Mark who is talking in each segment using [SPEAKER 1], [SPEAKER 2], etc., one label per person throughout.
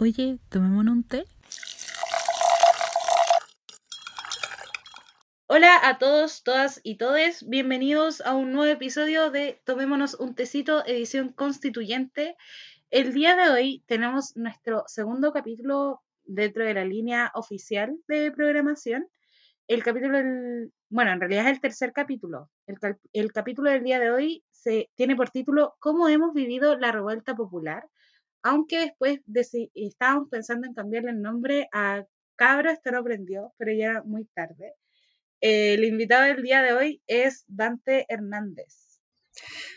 [SPEAKER 1] Oye, tomémonos un té.
[SPEAKER 2] Hola a todos, todas y todes. Bienvenidos a un nuevo episodio de Tomémonos un tecito, edición constituyente. El día de hoy tenemos nuestro segundo capítulo dentro de la línea oficial de programación. El capítulo, del, bueno, en realidad es el tercer capítulo. El, el capítulo del día de hoy se tiene por título ¿Cómo hemos vivido la revuelta popular? Aunque después estábamos pensando en cambiarle el nombre a Cabra, esto aprendió, pero ya era muy tarde. el invitado del día de hoy es Dante Hernández.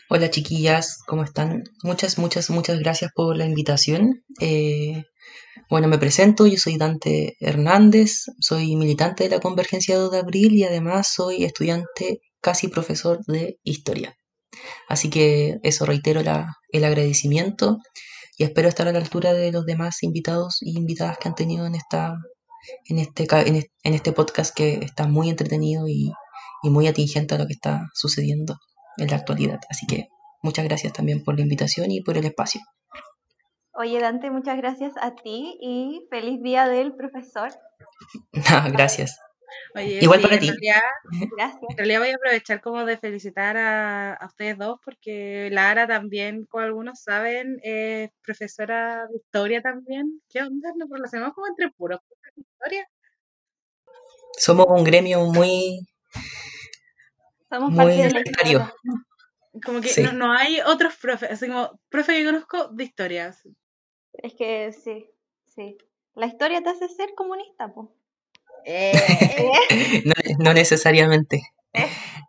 [SPEAKER 3] Hola chiquillas, ¿cómo están? Muchas, muchas, muchas gracias por la invitación. Eh, bueno, me presento, yo soy Dante Hernández, soy militante de la Convergencia 2 de Abril y además soy estudiante casi profesor de historia. Así que eso reitero el agradecimiento y espero estar a la altura de los demás invitados y invitadas que han tenido en esta en este en este podcast que está muy entretenido y, muy atingente a lo que está sucediendo en la actualidad. Así que muchas gracias también por la invitación y por el espacio.
[SPEAKER 4] Oye Dante, muchas gracias a ti y feliz día del profesor.
[SPEAKER 3] gracias.
[SPEAKER 2] Igual para ti. Gracias. En realidad voy a aprovechar como de felicitar a, ustedes dos porque Lara también, como algunos saben, es profesora de historia también. ¿Qué onda? Nos relacionamos como entre puros de historia.
[SPEAKER 3] Somos un gremio muy...
[SPEAKER 4] Somos muy parte
[SPEAKER 2] Como que no, hay otros profes, así como profe que conozco de historias.
[SPEAKER 4] Es que sí, sí. La historia te hace ser comunista, pues.
[SPEAKER 3] Eh, no, necesariamente.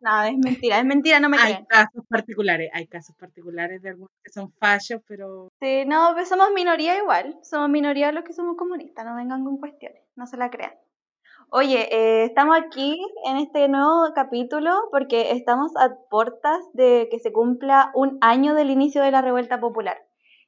[SPEAKER 4] no, es mentira, es mentira, no me
[SPEAKER 2] Hay casos particulares, hay casos particulares de algunos que son fallos, pero...
[SPEAKER 4] Sí, no, pues somos minoría igual, somos minoría los que somos comunistas, no vengan con cuestiones, no se la crean. Oye, eh, estamos aquí en este nuevo capítulo porque estamos a puertas de que se cumpla un año del inicio de la revuelta popular.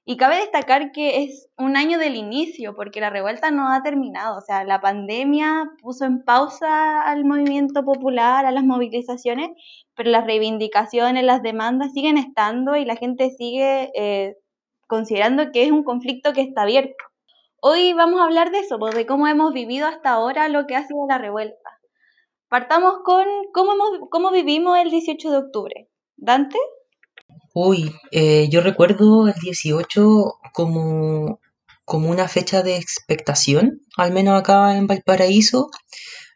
[SPEAKER 4] Y cabe destacar que es un año del inicio, porque la revuelta no ha terminado. O sea, la pandemia puso en pausa al movimiento popular, a las movilizaciones, pero las reivindicaciones, las demandas siguen estando y la gente sigue eh, considerando que es un conflicto que está abierto. Hoy vamos a hablar de eso, pues, de cómo hemos vivido hasta ahora lo que ha sido la revuelta. Partamos con cómo, cómo vivimos el 18 de octubre. Dante.
[SPEAKER 3] Uy, eh, yo recuerdo el 18 como, como una fecha de expectación, al menos acá en Valparaíso.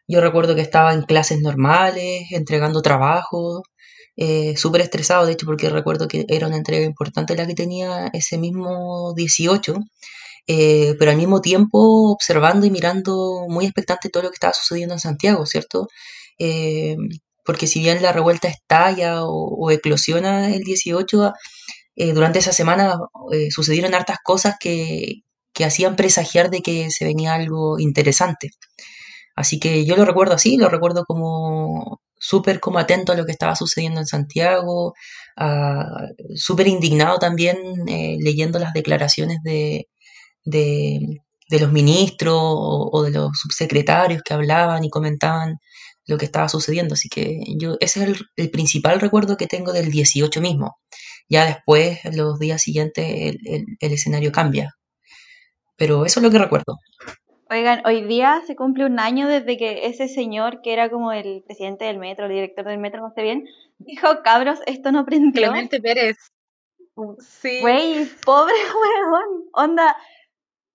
[SPEAKER 3] Yo recuerdo que estaba en clases normales, entregando trabajo, eh, súper estresado, de hecho, porque recuerdo que era una entrega importante la que tenía ese mismo 18, eh, pero al mismo tiempo observando y mirando muy expectante todo lo que estaba sucediendo en Santiago, ¿cierto? Porque si bien la revuelta estalla o, eclosiona el 18, eh, durante esa semana eh, sucedieron hartas cosas que, hacían presagiar de que se venía algo interesante. Así que yo lo recuerdo así, lo recuerdo como súper como atento a lo que estaba sucediendo en Santiago, súper indignado también eh, leyendo las declaraciones de, los ministros o, de los subsecretarios que hablaban y comentaban lo que estaba sucediendo. Así que yo, ese es el, principal recuerdo que tengo del 18 mismo. Ya después, los días siguientes, el, escenario cambia. Pero eso es lo que recuerdo.
[SPEAKER 4] Oigan, hoy día se cumple un año desde que ese señor, que era como el presidente del metro, el director del metro, no sé bien, dijo, cabros, esto no prendió.
[SPEAKER 2] Clemente Pérez.
[SPEAKER 4] Sí. Güey, pobre weón. Onda,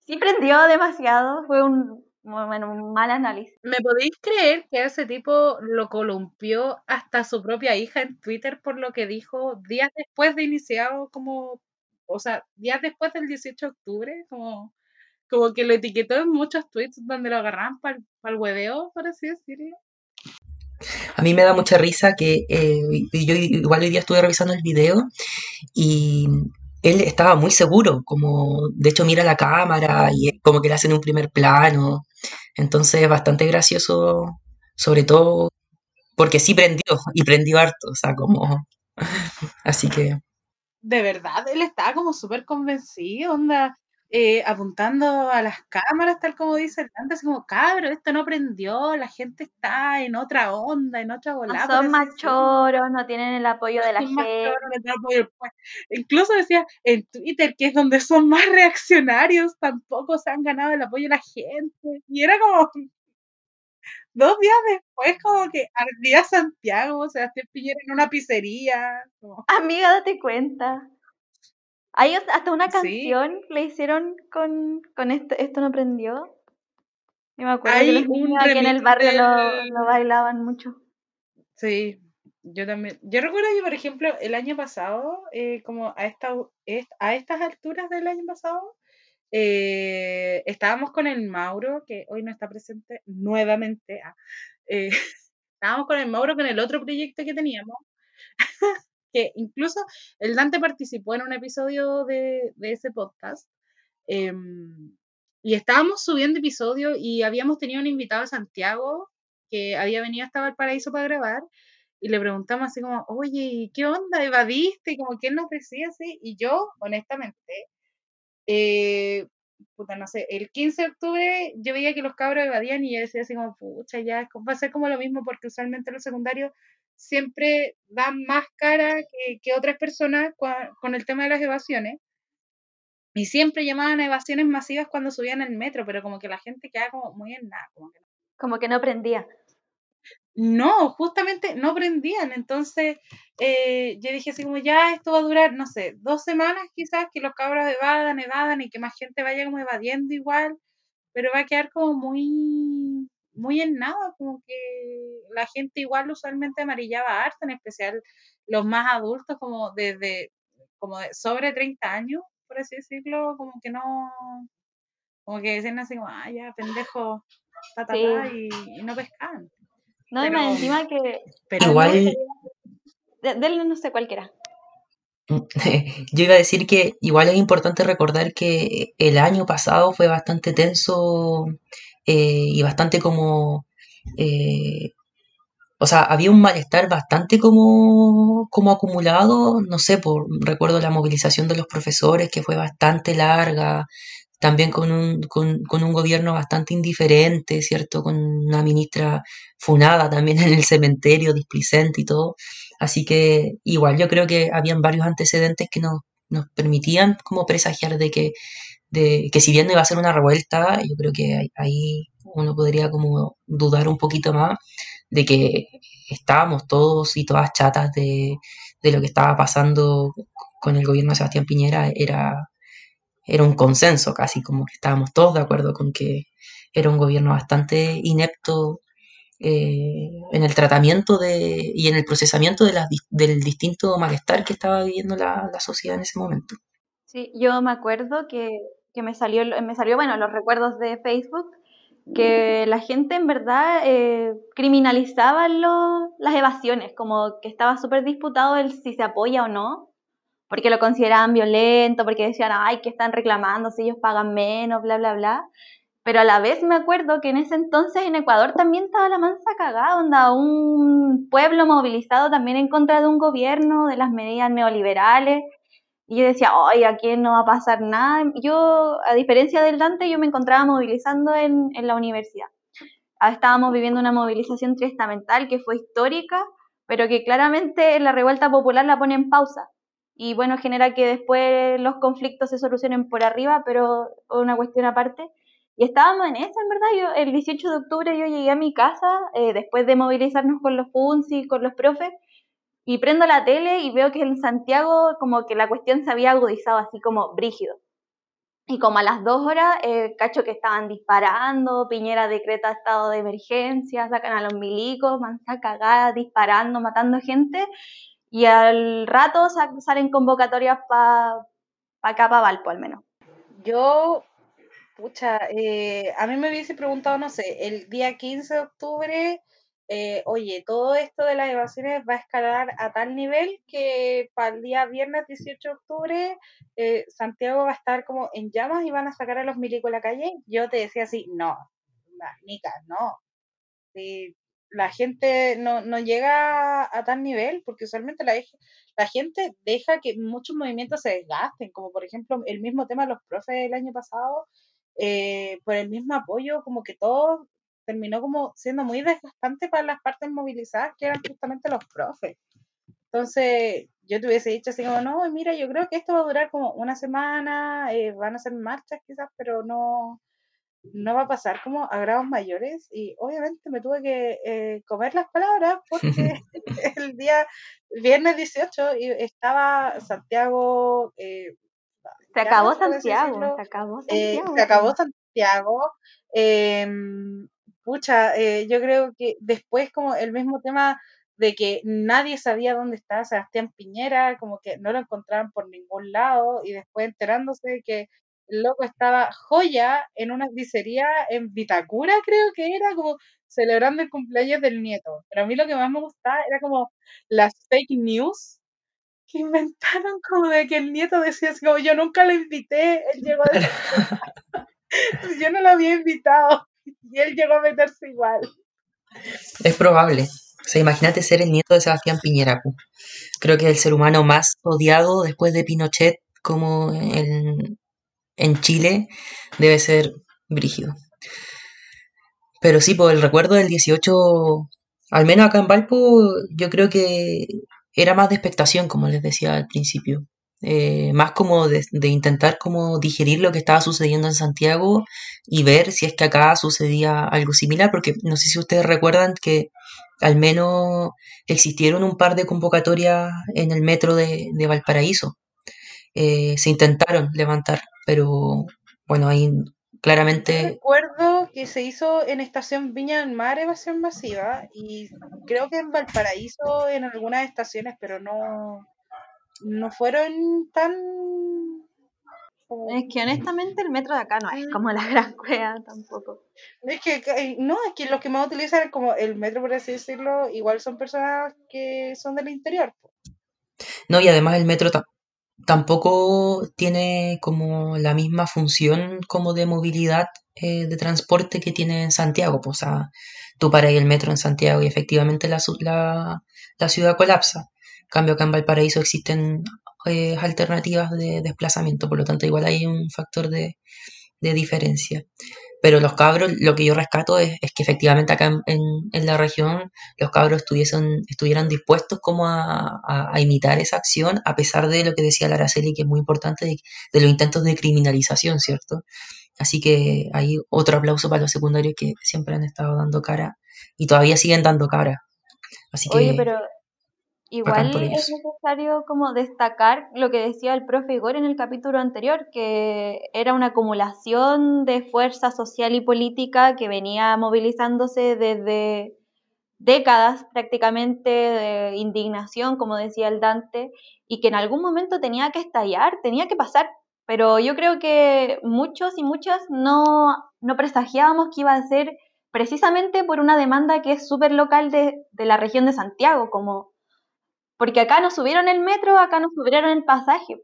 [SPEAKER 4] sí prendió demasiado. Fue un, bueno, un mal análisis.
[SPEAKER 2] ¿Me podéis creer que ese tipo lo columpió hasta su propia hija en Twitter por lo que dijo días después de iniciado como, o sea, días después del 18 de octubre, como, como que lo etiquetó en muchos tweets donde lo agarraban para el hueveo, por así decirlo?
[SPEAKER 3] A mí me da mucha risa que eh, yo igual hoy día estuve revisando el video y él estaba muy seguro, como de hecho mira la cámara y como que le hacen un primer plano. Entonces es bastante gracioso, sobre todo porque sí prendió y prendió harto, o sea, como... Así que...
[SPEAKER 2] De verdad, él estaba como súper convencido, onda. Eh, apuntando a las cámaras, tal como dice el Dante, así como, cabrón, esto no prendió, la gente está en otra onda, en otra volada.
[SPEAKER 4] No son más choros, no tienen el apoyo de la gente.
[SPEAKER 2] Incluso decía en Twitter, que es donde son más reaccionarios, tampoco se han ganado el apoyo de la gente. Y era como, dos días después, como que ardía Santiago, Sebastián Piñera en una pizzería.
[SPEAKER 4] Amiga, date cuenta. Hay hasta una canción le hicieron con, con esto, esto no prendió. Yo me acuerdo que los niños aquí en el barrio lo, bailaban mucho.
[SPEAKER 2] Sí, yo también. Yo recuerdo que, por ejemplo, el año pasado, eh, como a, esta, a estas alturas del año pasado, eh, estábamos con el Mauro, que hoy no está presente nuevamente. Ah, eh, estábamos con el Mauro con el otro proyecto que teníamos. que incluso el Dante participó en un episodio de, ese podcast. Em, y estábamos subiendo episodios y habíamos tenido un invitado a Santiago que había venido hasta Valparaíso para grabar y le preguntamos así como, oye, ¿qué onda? ¿Evadiste? Como que él nos decía así. Y yo, honestamente, eh, puta, no sé, el 15 de octubre yo veía que los cabros evadían y yo decía así como, pucha, ya va a ser como lo mismo porque usualmente los secundarios siempre dan más cara que, otras personas con, el tema de las evasiones. Y siempre llamaban a evasiones masivas cuando subían el metro, pero como que la gente queda como muy en nada. Como que,
[SPEAKER 4] como que no prendía.
[SPEAKER 2] No, justamente no prendían. Entonces eh, yo dije así como ya esto va a durar, no sé, dos semanas quizás, que los cabros evadan, evadan y que más gente vaya como evadiendo igual, pero va a quedar como muy muy en nada, como que la gente igual usualmente amarillaba harto, en especial los más adultos, como desde, como de sobre 30 años, por así decirlo, como que no, como que decían así como, ah, ya, pendejo, ta, ta, y, no pescan.
[SPEAKER 4] No, y más encima que...
[SPEAKER 3] Pero igual...
[SPEAKER 4] Denle no sé cualquiera.
[SPEAKER 3] Yo iba a decir que igual es importante recordar que el año pasado fue bastante tenso eh, y bastante como... Eh, o sea, había un malestar bastante como, como acumulado, no sé, por, recuerdo la movilización de los profesores que fue bastante larga, también con un, con, con un gobierno bastante indiferente, ¿cierto? Con una ministra funada también en el cementerio, displicente y todo. Así que igual yo creo que habían varios antecedentes que nos, nos permitían como presagiar de que que si bien iba a ser una revuelta, yo creo que ahí uno podría como dudar un poquito más de que estábamos todos y todas chatas de, lo que estaba pasando con el gobierno de Sebastián Piñera, era, era un consenso casi, como que estábamos todos de acuerdo con que era un gobierno bastante inepto eh, en el tratamiento de, y en el procesamiento de del distinto malestar que estaba viviendo la, la sociedad en ese momento.
[SPEAKER 4] Sí, yo me acuerdo que que me salió, me salió, bueno, los recuerdos de Facebook, que la gente en verdad eh, criminalizaba las evasiones, como que estaba súper disputado el si se apoya o no, porque lo consideraban violento, porque decían, ay, que están reclamando si ellos pagan menos, bla, bla, bla. Pero a la vez me acuerdo que en ese entonces en Ecuador también estaba la mansa cagada, onda, un pueblo movilizado también en contra de un gobierno, de las medidas neoliberales, y yo decía, ay, aquí no va a pasar nada. Yo, a diferencia del Dante, yo me encontraba movilizando en, en la universidad. Ah, estábamos viviendo una movilización triestamental que fue histórica, pero que claramente la revuelta popular la pone en pausa. Y bueno, genera que después los conflictos se solucionen por arriba, pero una cuestión aparte. Y estábamos en eso, en verdad. Yo, el 18 de octubre yo llegué a mi casa, eh, después de movilizarnos con los FUNSI, con los profes, y prendo la tele y veo que en Santiago como que la cuestión se había agudizado así como brígido. Y como a las dos horas, eh, cacho que estaban disparando, Piñera decreta estado de emergencia, sacan a los milicos, mansa cagada, disparando, matando gente, y al rato salen convocatorias para pa acá, para Valpo al menos.
[SPEAKER 2] Yo, pucha, eh, a mí me hubiese preguntado, no sé, el día 15 de octubre eh, oye, todo esto de las evasiones va a escalar a tal nivel que para el día viernes 18 de octubre eh, Santiago va a estar como en llamas y van a sacar a los milicos a la calle, yo te decía así, no, Nica, no. la gente no, no llega a, tal nivel, porque usualmente la, la gente deja que muchos movimientos se desgasten, como por ejemplo el mismo tema de los profes del año pasado, eh, por el mismo apoyo, como que todo terminó como siendo muy desgastante para las partes movilizadas, que eran justamente los profes. Entonces, yo te hubiese dicho así como, no, mira, yo creo que esto va a durar como una semana, eh, van a ser marchas quizás, pero no, no va a pasar como a grados mayores. Y obviamente me tuve que eh, comer las palabras porque el día viernes 18 estaba Santiago.
[SPEAKER 4] Eh, se acabó Santiago, se acabó Santiago.
[SPEAKER 2] se acabó Santiago. Em, pucha, yo creo que después como el mismo tema de que nadie sabía dónde estaba Sebastián Piñera, como que no lo encontraban por ningún lado, y después enterándose de que el loco estaba joya en una pizzería en Vitacura, creo que era, como celebrando el cumpleaños del nieto. Pero a mí lo que más me gustaba era como las fake news que inventaron como de que el nieto decía así como yo nunca lo invité, él llegó a yo no lo había invitado y él llegó a meterse igual.
[SPEAKER 3] Es probable. O sea, imagínate ser el nieto de Sebastián Piñera. Creo que el ser humano más odiado después de Pinochet como en, en Chile debe ser brígido. Pero sí, por el recuerdo del 18, al menos acá en Valpo, yo creo que era más de expectación, como les decía al principio. Eh, más como de, intentar como digerir lo que estaba sucediendo en Santiago y ver si es que acá sucedía algo similar, porque no sé si ustedes recuerdan que al menos existieron un par de convocatorias en el metro de, Valparaíso. Eh, se intentaron levantar, pero bueno, ahí claramente...
[SPEAKER 2] recuerdo que se hizo en Estación Viña del Mar evasión masiva y creo que en Valparaíso en algunas estaciones, pero no, no fueron tan
[SPEAKER 4] es que honestamente el metro de acá no es como la gran cueva tampoco.
[SPEAKER 2] Es que no, es que los que más utilizan como el metro, por así decirlo, igual son personas que son del interior.
[SPEAKER 3] No, y además el metro tampoco tiene como la misma función como de movilidad eh, de transporte que tiene en Santiago. Pues, o sea, tú paras el metro en Santiago y efectivamente la, la, la ciudad colapsa. En cambio, acá en Valparaíso existen eh, alternativas de desplazamiento, por lo tanto igual hay un factor de, diferencia. Pero los cabros, lo que yo rescato es, que efectivamente acá en, la región los cabros estuviesen, estuvieran dispuestos como a, imitar esa acción, a pesar de lo que decía la Araceli, que es muy importante, de, de los intentos de criminalización, ¿cierto? Así que hay otro aplauso para los secundarios que siempre han estado dando cara y todavía siguen dando cara. Así que,
[SPEAKER 4] Oye, pero Igual es necesario como destacar lo que decía el profe Igor en el capítulo anterior, que era una acumulación de fuerza social y política que venía movilizándose desde décadas prácticamente de indignación, como decía el Dante, y que en algún momento tenía que estallar, tenía que pasar. Pero yo creo que muchos y muchas no, no presagiábamos que iba a ser precisamente por una demanda que es súper local de, de la región de Santiago, como porque acá no subieron el metro, acá no subieron el pasaje.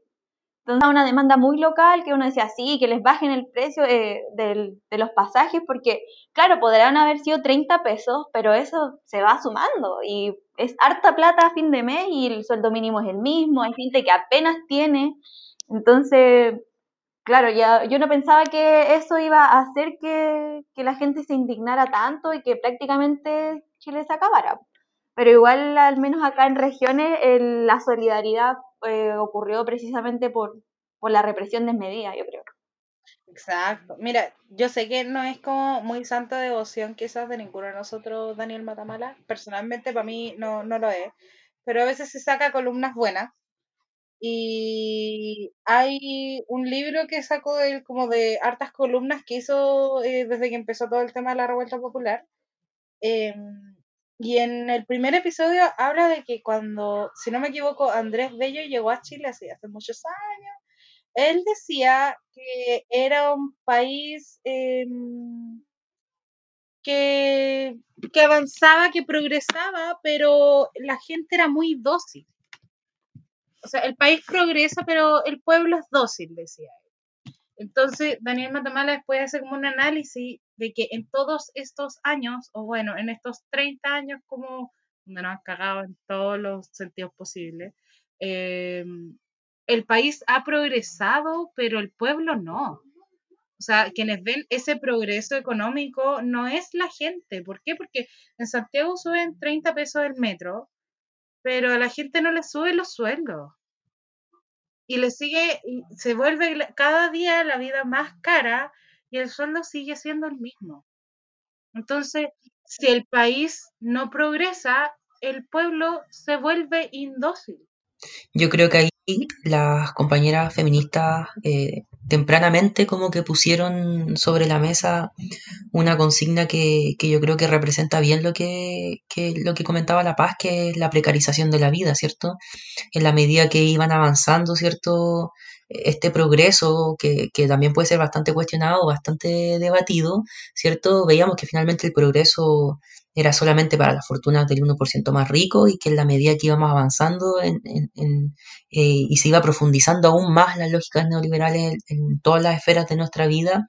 [SPEAKER 4] Entonces, una demanda muy local que uno decía, sí, que les bajen el precio eh, de los pasajes, porque, claro, podrán haber sido 30 pesos, pero eso se va sumando y es harta plata a fin de mes y el sueldo mínimo es el mismo, hay gente que apenas tiene. Entonces, claro, ya yo no pensaba que eso iba a hacer que, que la gente se indignara tanto y que prácticamente Chile se acabara pero igual al menos acá en regiones la solidaridad eh, ocurrió precisamente por, por la represión desmedida, yo creo.
[SPEAKER 2] Exacto. Mira, yo sé que no es como muy santa devoción quizás de ninguno de nosotros, Daniel Matamala. Personalmente para mí no, no lo es. Pero a veces se saca columnas buenas. Y hay un libro que sacó él como de hartas columnas que hizo eh, desde que empezó todo el tema de la revuelta popular. Eh, y en el primer episodio habla de que cuando, si no me equivoco, Andrés Bello llegó a Chile hace, hace muchos años, él decía que era un país em, que, que avanzaba, que progresaba, pero la gente era muy dócil. O sea, el país progresa, pero el pueblo es dócil, decía él. Entonces, Daniel Matamala después hace como un análisis de que en todos estos años, o bueno, en estos 30 años como donde nos han cagado en todos los sentidos posibles, eh, el país ha progresado, pero el pueblo no. O sea, quienes ven ese progreso económico no es la gente. ¿Por qué? Porque en Santiago suben 30 pesos el metro, pero a la gente no le suben los sueldos. Y le sigue, se vuelve cada día la vida más cara y el sueldo sigue siendo el mismo. Entonces, si el país no progresa, el pueblo se vuelve indócil.
[SPEAKER 3] Yo creo que ahí las compañeras feministas eh, tempranamente como que pusieron sobre la mesa una consigna que, que yo creo que representa bien lo que, que, lo que comentaba La Paz, que es la precarización de la vida, ¿cierto? En la medida que iban avanzando, ¿cierto? Este progreso que, que, también puede ser bastante cuestionado, bastante debatido, ¿cierto? Veíamos que finalmente el progreso era solamente para las fortunas del 1% más rico y que en la medida que íbamos avanzando en, en, eh, y se iba profundizando aún más las lógicas neoliberales en, todas las esferas de nuestra vida,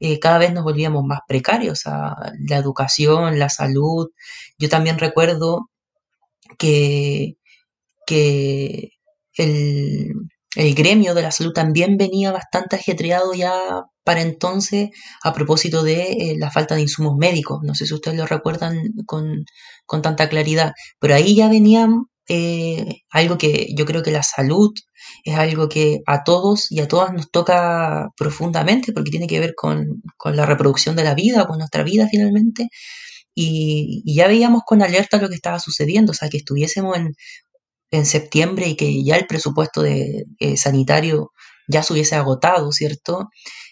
[SPEAKER 3] eh, cada vez nos volvíamos más precarios. a la educación, la salud. Yo también recuerdo que, que el, el gremio de la salud también venía bastante ajetreado ya para entonces a propósito de eh, la falta de insumos médicos. No sé si ustedes lo recuerdan con, tanta claridad, pero ahí ya venían eh, algo que yo creo que la salud es algo que a todos y a todas nos toca profundamente porque tiene que ver con, la reproducción de la vida, con nuestra vida finalmente. Y, y, ya veíamos con alerta lo que estaba sucediendo, o sea, que estuviésemos en en septiembre y que ya el presupuesto de, eh, sanitario ya se hubiese agotado, ¿cierto?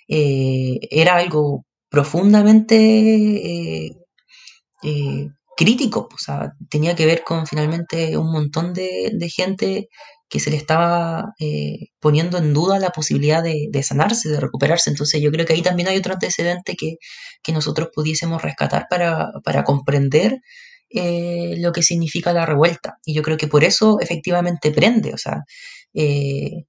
[SPEAKER 3] Eh, era algo profundamente eh, crítico, o sea, tenía que ver con finalmente un montón de, gente que se le estaba poniendo en duda la posibilidad de, sanarse, de recuperarse. Entonces yo creo que ahí también hay otro antecedente que, que nosotros pudiésemos rescatar para, para comprender eh, lo que significa la revuelta. Y yo creo que por eso efectivamente prende, o sea, eh,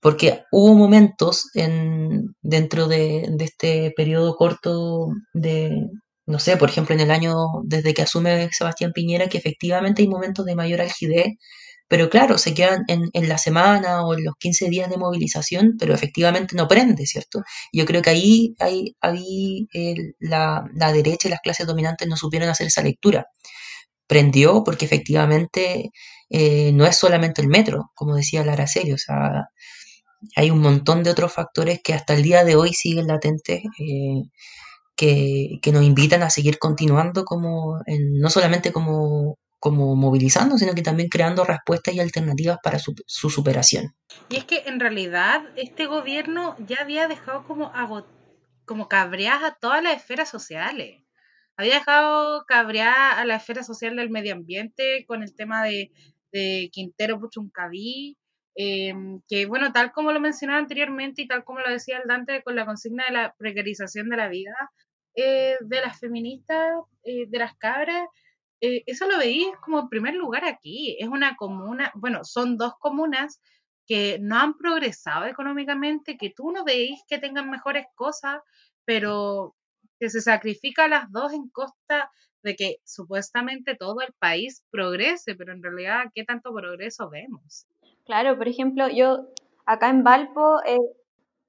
[SPEAKER 3] porque hubo momentos en, dentro de, este periodo corto de, no sé, por ejemplo, en el año desde que asume Sebastián Piñera, que efectivamente hay momentos de mayor algidez, pero claro, se quedan en, en, la semana o en los 15 días de movilización, pero efectivamente no prende, ¿cierto? Yo creo que ahí, ahí, ahí la, la, derecha y las clases dominantes no supieron hacer esa lectura prendió porque efectivamente eh, no es solamente el metro, como decía Lara Serio, o sea, hay un montón de otros factores que hasta el día de hoy siguen latentes, eh, que, nos invitan a seguir continuando como, no solamente como, como movilizando, sino que también creando respuestas y alternativas para su, su superación.
[SPEAKER 2] Y es que en realidad este gobierno ya había dejado como, como cabreadas a todas las esferas sociales había dejado cabrear a la esfera social del medio ambiente con el tema de, Quintero Puchuncaví, eh, que bueno, tal como lo mencionaba anteriormente y tal como lo decía el Dante con la consigna de la precarización de la vida eh, de las feministas, eh, de las cabras, eso lo veis como en primer lugar aquí. Es una comuna, bueno, son dos comunas que no han progresado económicamente, que tú no veis que tengan mejores cosas, pero que se sacrifica las dos en costa de que supuestamente todo el país progrese, pero en realidad, ¿qué tanto progreso vemos?
[SPEAKER 4] Claro, por ejemplo, yo acá en Valpo, eh,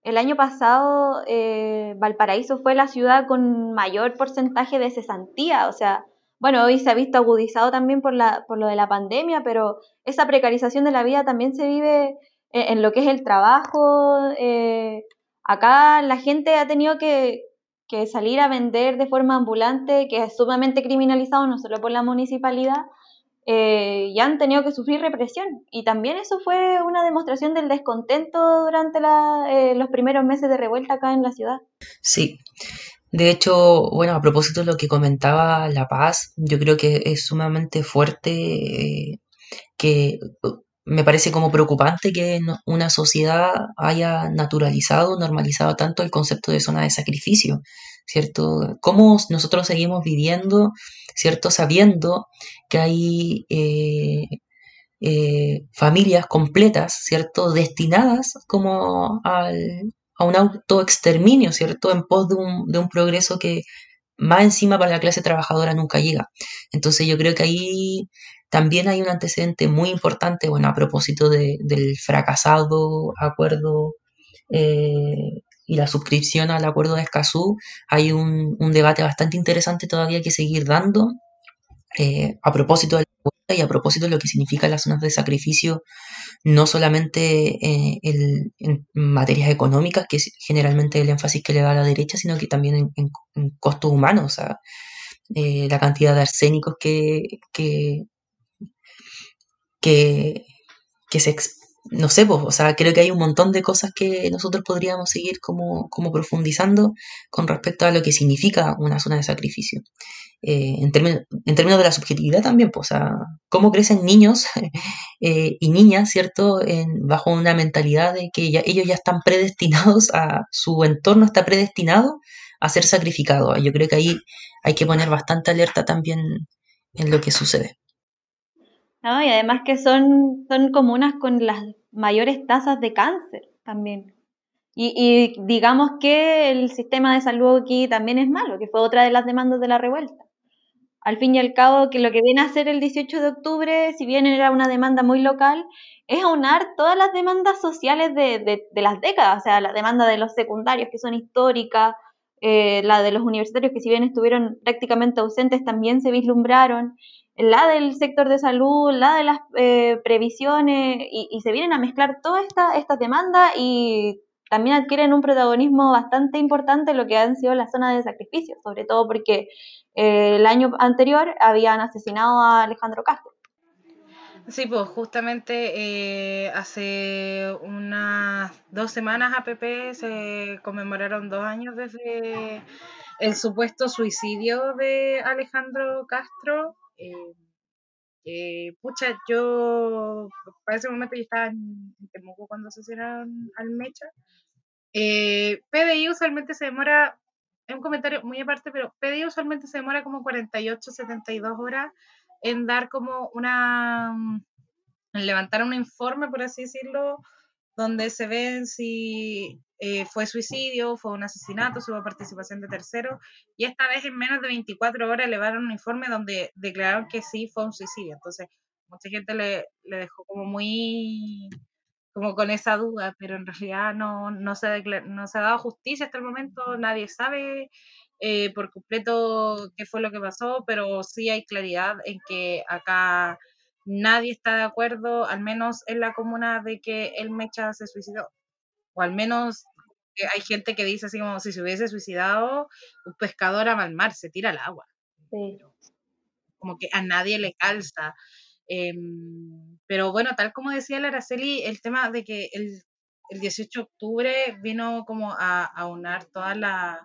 [SPEAKER 4] el año pasado eh, Valparaíso fue la ciudad con mayor porcentaje de cesantía, o sea, bueno, hoy se ha visto agudizado también por, la, por lo de la pandemia, pero esa precarización de la vida también se vive en, en lo que es el trabajo. Eh, acá la gente ha tenido que, salir a vender de forma ambulante, que es sumamente criminalizado no solo por la municipalidad, eh, ya han tenido que sufrir represión. Y también eso fue una demostración del descontento durante eh, los primeros meses de revuelta acá en la ciudad.
[SPEAKER 3] Sí. De hecho, bueno, a propósito de lo que comentaba La Paz, yo creo que es sumamente fuerte eh, que me parece como preocupante que una sociedad haya naturalizado, normalizado tanto el concepto de zona de sacrificio, ¿cierto? ¿Cómo nosotros seguimos viviendo, ¿cierto? Sabiendo que hay eh, eh, familias completas, ¿cierto? Destinadas como al, a un autoexterminio, ¿cierto? En pos de un, de un progreso que más encima para la clase trabajadora nunca llega. Entonces yo creo que ahí también hay un antecedente muy importante, bueno, a propósito de, del fracasado acuerdo eh, y la suscripción al acuerdo de Escazú, hay un, un, debate bastante interesante todavía que seguir dando eh, a propósito de la y a propósito de lo que significa las zonas de sacrificio, no solamente eh, el, en materias económicas, que es generalmente el énfasis que le da a la derecha, sino que también en, costos humanos, o sea, eh, la cantidad de arsénicos que, que, que, que se no sé, pues, o sea, creo que hay un montón de cosas que nosotros podríamos seguir como, como profundizando con respecto a lo que significa una zona de sacrificio. Eh, en, términos, en términos de la subjetividad también, pues, o cómo crecen niños eh, y niñas, ¿cierto?, en, bajo una mentalidad de que ya, ellos ya están predestinados a, su entorno está predestinado a ser sacrificado. Yo creo que ahí hay que poner bastante alerta también en lo que sucede.
[SPEAKER 4] No, y además que son, son comunas con las mayores tasas de cáncer también. Y, y, digamos que el sistema de salud aquí también es malo, que fue otra de las demandas de la revuelta. Al fin y al cabo, que lo que viene a hacer el 18 de octubre, si bien era una demanda muy local, es aunar todas las demandas sociales de, de, las décadas, o sea, la demanda de los secundarios que son históricas, eh, la de los universitarios que si bien estuvieron prácticamente ausentes también se vislumbraron, la del sector de salud, la de las eh, previsiones, y, se vienen a mezclar todas estas esta demandas y también adquieren un protagonismo bastante importante lo que han sido las zonas de sacrificio, sobre todo porque el año anterior habían asesinado a Alejandro Castro.
[SPEAKER 2] Sí, pues justamente eh, hace unas dos semanas APP se conmemoraron dos años desde el supuesto suicidio de Alejandro Castro eh, eh, pucha, yo para ese momento yo estaba en, Temuco cuando asesinaron al Mecha. Eh, PDI usualmente se demora, es un comentario muy aparte, pero PDI usualmente se demora como 48, 72 horas en dar como una, en levantar un informe, por así decirlo, donde se ven si eh, fue suicidio, fue un asesinato, si hubo participación de terceros, y esta vez en menos de 24 horas elevaron un informe donde declararon que sí fue un suicidio. Entonces, mucha gente le, le dejó como muy como con esa duda, pero en realidad no, no, se, no se ha dado justicia hasta el momento, nadie sabe eh, por completo qué fue lo que pasó, pero sí hay claridad en que acá nadie está de acuerdo, al menos en la comuna, de que el Mecha se suicidó. O al menos hay gente que dice así como si se hubiese suicidado, un pescador a mal mar se tira al agua. Sí. Como que a nadie le calza. Eh, pero bueno, tal como decía la Araceli, el tema de que el, el 18 de octubre vino como a, a unar todas las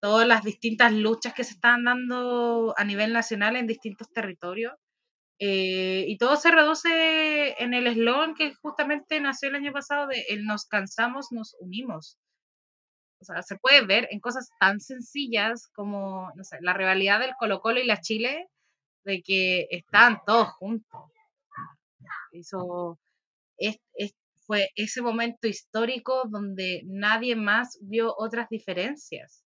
[SPEAKER 2] todas las distintas luchas que se están dando a nivel nacional en distintos territorios. Eh, y todo se reduce en el eslogan que justamente nació el año pasado de el nos cansamos, nos unimos. O sea, se puede ver en cosas tan sencillas como, no sé, la rivalidad del Colo Colo y la Chile, de que están todos juntos. Eso es, es, fue ese momento histórico donde nadie más vio otras diferencias,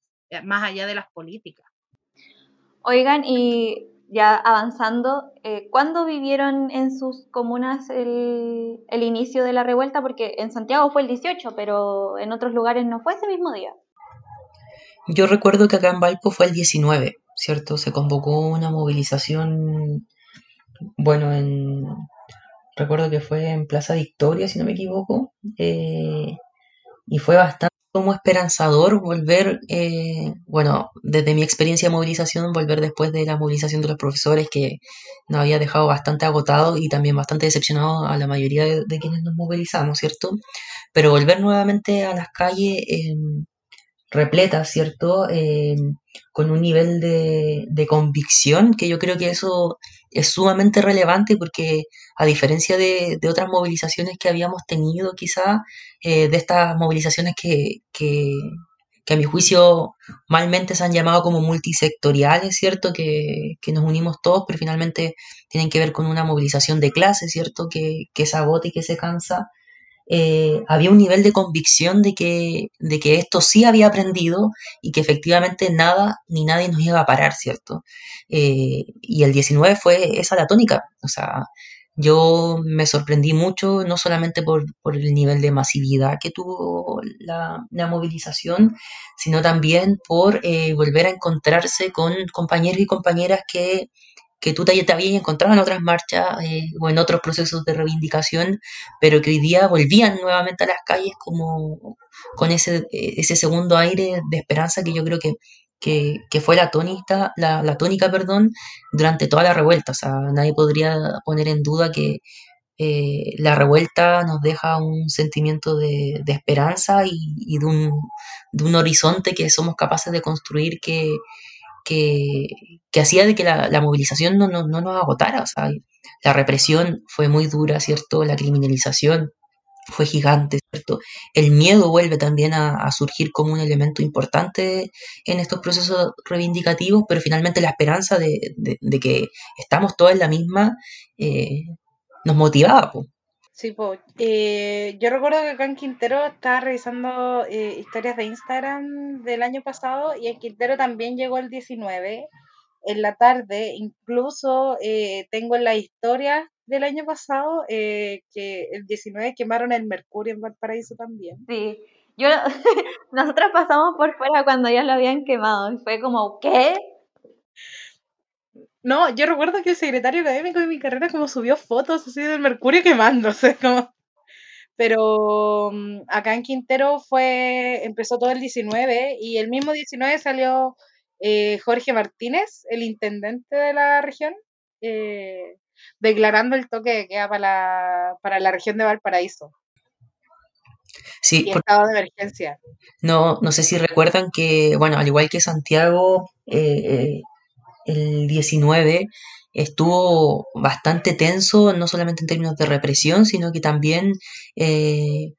[SPEAKER 2] más allá de las políticas.
[SPEAKER 4] Oigan, y ya avanzando, eh, ¿cuándo vivieron en sus comunas el, el, inicio de la revuelta? Porque en Santiago fue el 18, pero en otros lugares no fue ese mismo día.
[SPEAKER 3] Yo recuerdo que acá en Valpo fue el 19, ¿cierto? Se convocó una movilización, bueno, en, recuerdo que fue en Plaza Victoria, si no me equivoco, eh, y fue bastante como esperanzador volver, eh, bueno, desde mi experiencia de movilización, volver después de la movilización de los profesores que nos había dejado bastante agotado y también bastante decepcionado a la mayoría de, quienes nos movilizamos, ¿cierto? Pero volver nuevamente a las calles eh, repletas, ¿cierto? Eh, con un nivel de, de, convicción que yo creo que eso es sumamente relevante porque a diferencia de, de otras movilizaciones que habíamos tenido quizá, eh, de estas movilizaciones que, que, que, a mi juicio malmente se han llamado como multisectoriales, ¿cierto? Que, que, nos unimos todos, pero finalmente tienen que ver con una movilización de clase, ¿cierto? Que, que se agota y que se cansa. Eh, había un nivel de convicción de que, de que esto sí había aprendido y que efectivamente nada ni nadie nos iba a parar, ¿cierto? Eh, y el 19 fue esa la tónica, o sea, yo me sorprendí mucho, no solamente por, por el nivel de masividad que tuvo la, la movilización, sino también por eh, volver a encontrarse con compañeros y compañeras que que tú te, te habías encontrado en otras marchas eh, o en otros procesos de reivindicación, pero que hoy día volvían nuevamente a las calles como con ese, ese segundo aire de esperanza que yo creo que, fue la tónica, la, tónica perdón, durante toda la revuelta. O sea, nadie podría poner en duda que eh, la revuelta nos deja un sentimiento de, esperanza y, y de, un, de un horizonte que somos capaces de construir que, que, que hacía de que la, movilización no, no, no, nos agotara. O sea, la represión fue muy dura, ¿cierto? La criminalización fue gigante, ¿cierto? El miedo vuelve también a, surgir como un elemento importante en estos procesos reivindicativos, pero finalmente la esperanza de, de, que estamos todos en la misma eh, nos motivaba.
[SPEAKER 2] Sí, pues, eh, yo recuerdo que acá en Quintero estaba revisando eh, historias de Instagram del año pasado y en Quintero también llegó el 19 en la tarde. Incluso eh, tengo en la historia del año pasado que el 19 quemaron el Mercurio en Valparaíso también.
[SPEAKER 4] Sí, yo nosotros pasamos por fuera cuando ya lo habían quemado y fue como, ¿qué?
[SPEAKER 2] No, yo recuerdo que el secretario académico de mi carrera como subió fotos así del mercurio quemándose, como... Pero um, acá en Quintero fue, empezó todo el 19 y el mismo 19 salió eh, Jorge Martínez, el intendente de la región, eh, declarando el toque de queda para la, para la región de Valparaíso.
[SPEAKER 3] Sí,
[SPEAKER 2] y estado de emergencia.
[SPEAKER 3] No, no sé si recuerdan que, bueno, al igual que Santiago, eh, el 19 estuvo bastante tenso, no solamente en términos de represión, sino que también eh,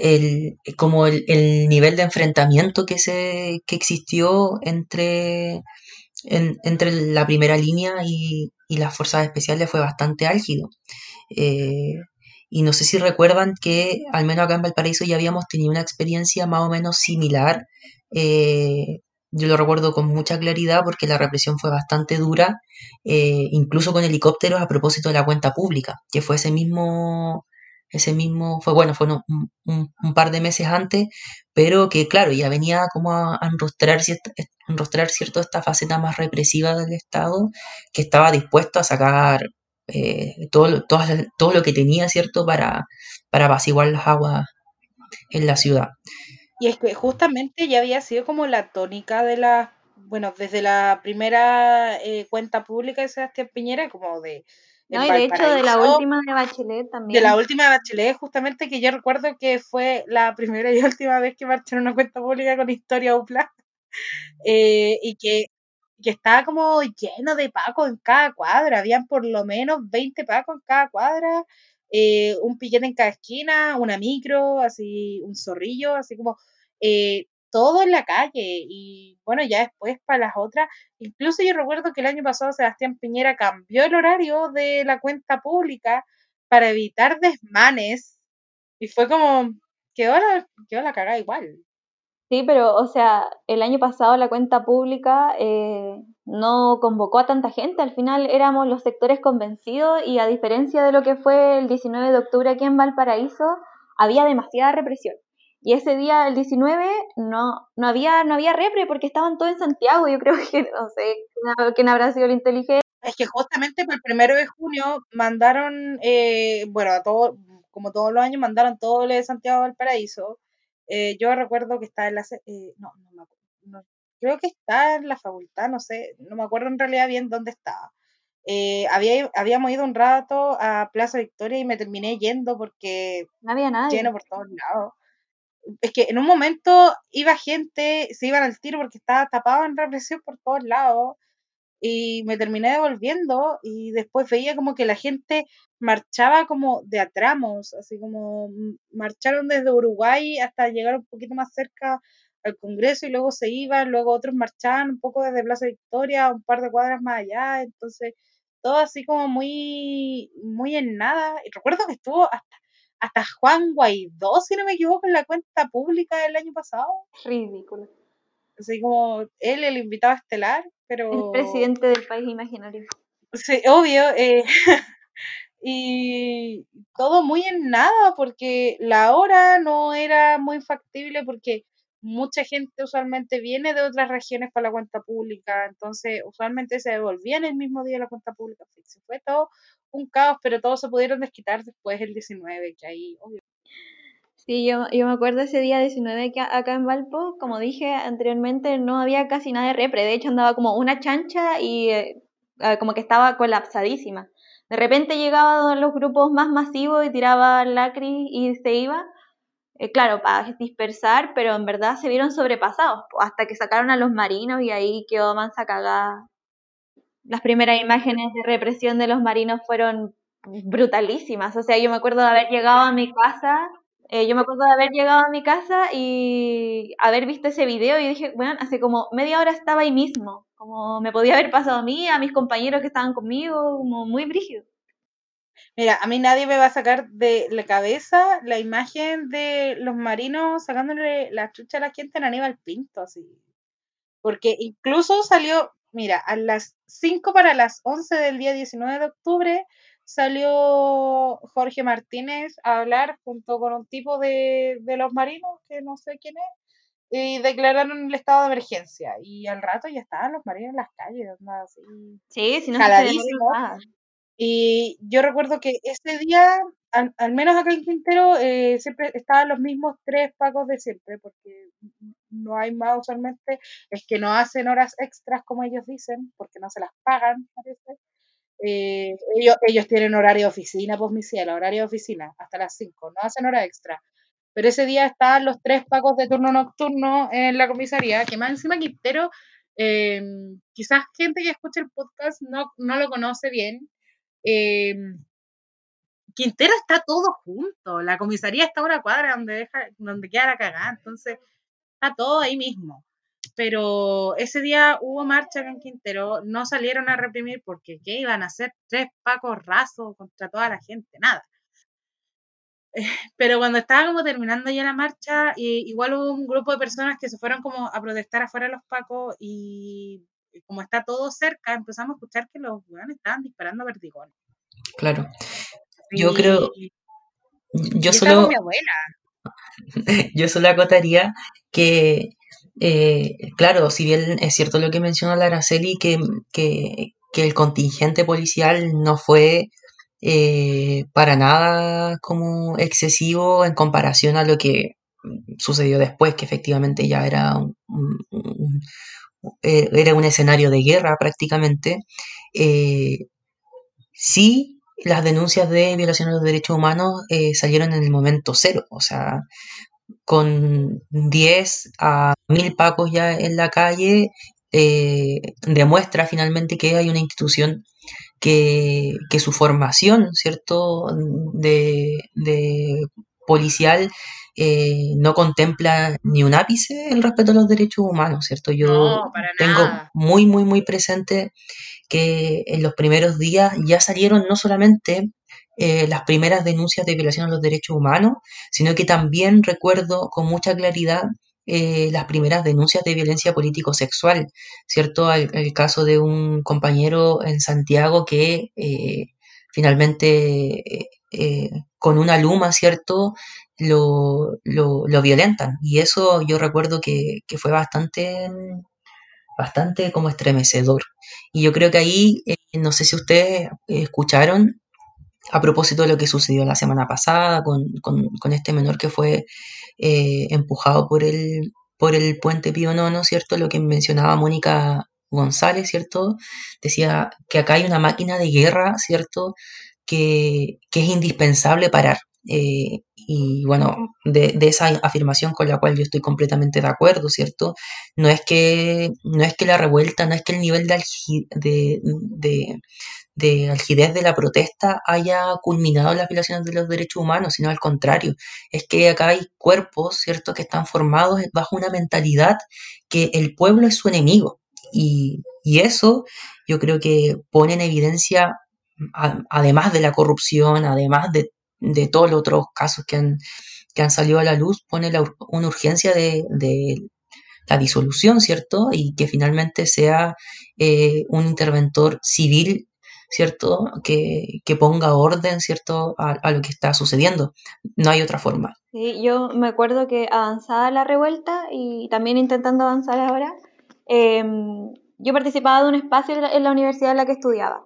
[SPEAKER 3] el, como el, el, nivel de enfrentamiento que, se, que existió entre, en, entre la primera línea y, y, las fuerzas especiales fue bastante álgido. Eh, y no sé si recuerdan que al menos acá en Valparaíso ya habíamos tenido una experiencia más o menos similar eh, yo lo recuerdo con mucha claridad porque la represión fue bastante dura, eh, incluso con helicópteros a propósito de la cuenta pública, que fue ese mismo, ese mismo, fue bueno, fue un, par de meses antes, pero que claro, ya venía como a, enrostrar, cierto, enrostrar cierto esta faceta más represiva del Estado, que estaba dispuesto a sacar eh, todo, todo, todo lo que tenía, ¿cierto?, para, para apaciguar las aguas en la ciudad.
[SPEAKER 2] Y es que justamente ya había sido como la tónica de la, bueno, desde la primera eh, cuenta pública de Sebastián Piñera, como de...
[SPEAKER 4] No, y de hecho de la última de Bachelet también.
[SPEAKER 2] De la última de Bachelet, justamente que yo recuerdo que fue la primera y última vez que marcharon una cuenta pública con historia UPLA. Eh, y que, que estaba como lleno de pacos en cada cuadra, habían por lo menos 20 pacos en cada cuadra, eh, un piquete en cada esquina, una micro, así, un zorrillo, así como eh, todo en la calle. Y bueno, ya después para las otras, incluso yo recuerdo que el año pasado Sebastián Piñera cambió el horario de la cuenta pública para evitar desmanes. Y fue como, quedó la, quedó la cagada igual.
[SPEAKER 4] Sí, pero, o sea, el año pasado la cuenta pública eh, no convocó a tanta gente, al final éramos los sectores convencidos y a diferencia de lo que fue el 19 de octubre aquí en Valparaíso, había demasiada represión. Y ese día, el 19, no, no, había, no había repre porque estaban todos en Santiago. Yo creo que, no sé, quién habrá sido el inteligente.
[SPEAKER 2] Es que justamente por el primero de junio mandaron, eh, bueno, a todo, como todos los años, mandaron todo de Santiago al Valparaíso. Eh, yo recuerdo que está en la. Eh, no, no me acuerdo. No, creo que está en la facultad, no sé, no me acuerdo en realidad bien dónde estaba. Eh, había, habíamos ido un rato a Plaza Victoria y me terminé yendo porque
[SPEAKER 4] no había nadie.
[SPEAKER 2] lleno por todos lados. Es que en un momento iba gente, se iban al tiro porque estaba tapado en represión por todos lados y me terminé devolviendo y después veía como que la gente marchaba como de a tramos, así como marcharon desde Uruguay hasta llegar un poquito más cerca al Congreso y luego se iban, luego otros marchaban un poco desde Plaza Victoria, un par de cuadras más allá, entonces todo así como muy, muy en nada. Y recuerdo que estuvo hasta, hasta Juan Guaidó, si no me equivoco, en la cuenta pública del año pasado.
[SPEAKER 4] Ridículo.
[SPEAKER 2] Así como él, el invitado estelar, pero...
[SPEAKER 4] El presidente del país imaginario.
[SPEAKER 2] Sí, obvio. Eh, y todo muy en nada, porque la hora no era muy factible, porque mucha gente usualmente viene de otras regiones para la cuenta pública, entonces usualmente se devolvían el mismo día la cuenta pública. Se fue todo un caos, pero todos se pudieron desquitar después el 19, que ahí, obvio.
[SPEAKER 4] Sí, yo, yo me acuerdo ese día 19 que acá en Valpo, como dije anteriormente, no había casi nada de repre, de hecho andaba como una chancha y eh, ah, como que estaba colapsadísima. De repente llegaban los grupos más masivos y tiraba lacri y se iba, eh, claro, para dispersar, pero en verdad se vieron sobrepasados, hasta que sacaron a los marinos y ahí quedó mansa cagada las primeras imágenes de represión de los marinos fueron brutalísimas. O sea, yo me acuerdo de haber llegado a mi casa, eh, yo me acuerdo de haber llegado a mi casa y haber visto ese video y dije, bueno, hace como media hora estaba ahí mismo, como me podía haber pasado a mí, a mis compañeros que estaban conmigo, como muy brígido.
[SPEAKER 2] Mira, a mí nadie me va a sacar de la cabeza la imagen de los marinos sacándole la chucha a la gente en Aníbal Pinto, así. Porque incluso salió, Mira, a las 5 para las 11 del día 19 de octubre salió Jorge Martínez a hablar junto con un tipo de, los marinos, que no sé quién es, y declararon el estado de emergencia. Y al rato ya estaban los marinos en las calles, así.
[SPEAKER 4] Sí, si no
[SPEAKER 2] y yo recuerdo que ese día, al, menos acá en Quintero, eh, siempre estaban los mismos tres pagos de siempre, porque no hay más usualmente, es que no hacen horas extras como ellos dicen, porque no se las pagan, parece. Eh, ellos, ellos tienen horario de oficina, pues mi cielo, horario de oficina, hasta las 5, no hacen hora extra. Pero ese día estaban los tres pagos de turno nocturno en la comisaría, que más encima Quintero, eh, quizás gente que escucha el podcast no, no lo conoce bien, eh, Quintero está todo junto, la comisaría está a una cuadra donde, deja, donde queda la cagada, entonces está todo ahí mismo. Pero ese día hubo marcha en Quintero, no salieron a reprimir porque ¿qué iban a hacer? Tres pacos rasos contra toda la gente, nada. Pero cuando estaba como terminando ya la marcha, igual hubo un grupo de personas que se fueron como a protestar afuera de los pacos y como está todo cerca, empezamos a escuchar que los weones estaban disparando vertigones.
[SPEAKER 3] Claro. Yo creo. Yo solo.
[SPEAKER 2] Mi abuela.
[SPEAKER 3] yo solo acotaría que, eh, claro, si bien es cierto lo que menciona la que, que, que el contingente policial no fue eh, para nada como excesivo en comparación a lo que sucedió después, que efectivamente ya era un, eh, era un escenario de guerra prácticamente, eh, sí las denuncias de violación de los derechos humanos eh, salieron en el momento cero, o sea, con 10 a 1000 pacos ya en la calle, demuestra finalmente que hay una institución que, que su formación, ¿cierto?, de, de policial eh, no contempla ni un ápice el respeto a los derechos humanos, ¿cierto? Yo tengo muy, muy, muy presente que en los primeros días ya salieron no solamente eh, las primeras denuncias de violación a los derechos humanos, sino que también recuerdo con mucha claridad eh, las primeras denuncias de violencia político-sexual, ¿cierto? El, caso de un compañero en Santiago que finalmente con una luma, ¿cierto? Lo, lo, violentan. Y eso yo recuerdo que, fue bastante, bastante como estremecedor. Y yo creo que ahí, eh, no sé si ustedes escucharon, a propósito de lo que sucedió la semana pasada con, con, este menor que fue eh, empujado por el, por el puente Pío Nono, ¿cierto? Lo que mencionaba Mónica González, ¿cierto? Decía que acá hay una máquina de guerra, ¿cierto? Que, que es indispensable parar. Eh, y bueno, de, esa afirmación con la cual yo estoy completamente de acuerdo, ¿cierto? No es que, no es que la revuelta, no es que el nivel de, de, de, de algidez de la protesta haya culminado las violaciones de los derechos humanos, sino al contrario, es que acá hay cuerpos, ¿cierto?, que están formados bajo una mentalidad que el pueblo es su enemigo. Y, y eso yo creo que pone en evidencia, además de la corrupción, además de de todos los otros casos que han, que han salido a la luz, pone la, una urgencia de, de, la disolución, ¿cierto? Y que finalmente sea eh, un interventor civil, ¿cierto? Que, que ponga orden, ¿cierto? A, a, lo que está sucediendo. No hay otra forma.
[SPEAKER 4] Sí, yo me acuerdo que avanzaba la revuelta y también intentando avanzar ahora, eh, yo participaba de un espacio en la universidad en la que estudiaba.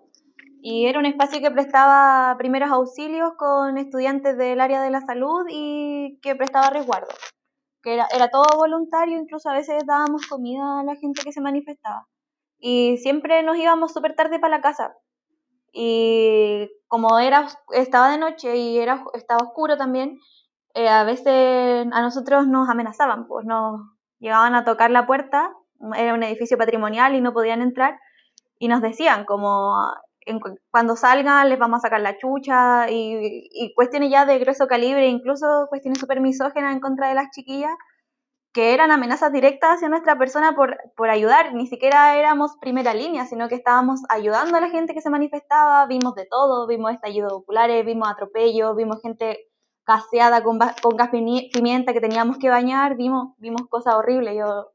[SPEAKER 4] Y era un espacio que prestaba primeros auxilios con estudiantes del área de la salud y que prestaba resguardo. Que era, todo voluntario, incluso a veces dábamos comida a la gente que se manifestaba. Y siempre nos íbamos súper tarde para la casa. Y como era, estaba de noche y era, estaba oscuro también, eh, a veces a nosotros nos amenazaban, pues nos llegaban a tocar la puerta era un edificio patrimonial y no podían entrar, y nos decían como cuando salgan les vamos a sacar la chucha y, y, cuestiones ya de grueso calibre, incluso cuestiones súper misógenas en contra de las chiquillas, que eran amenazas directas hacia nuestra persona por, por ayudar, ni siquiera éramos primera línea, sino que estábamos ayudando a la gente que se manifestaba, vimos de todo, vimos estallidos populares, vimos atropellos, vimos gente gaseada con, con gas pimienta que teníamos que bañar, vimos, vimos cosas horribles, yo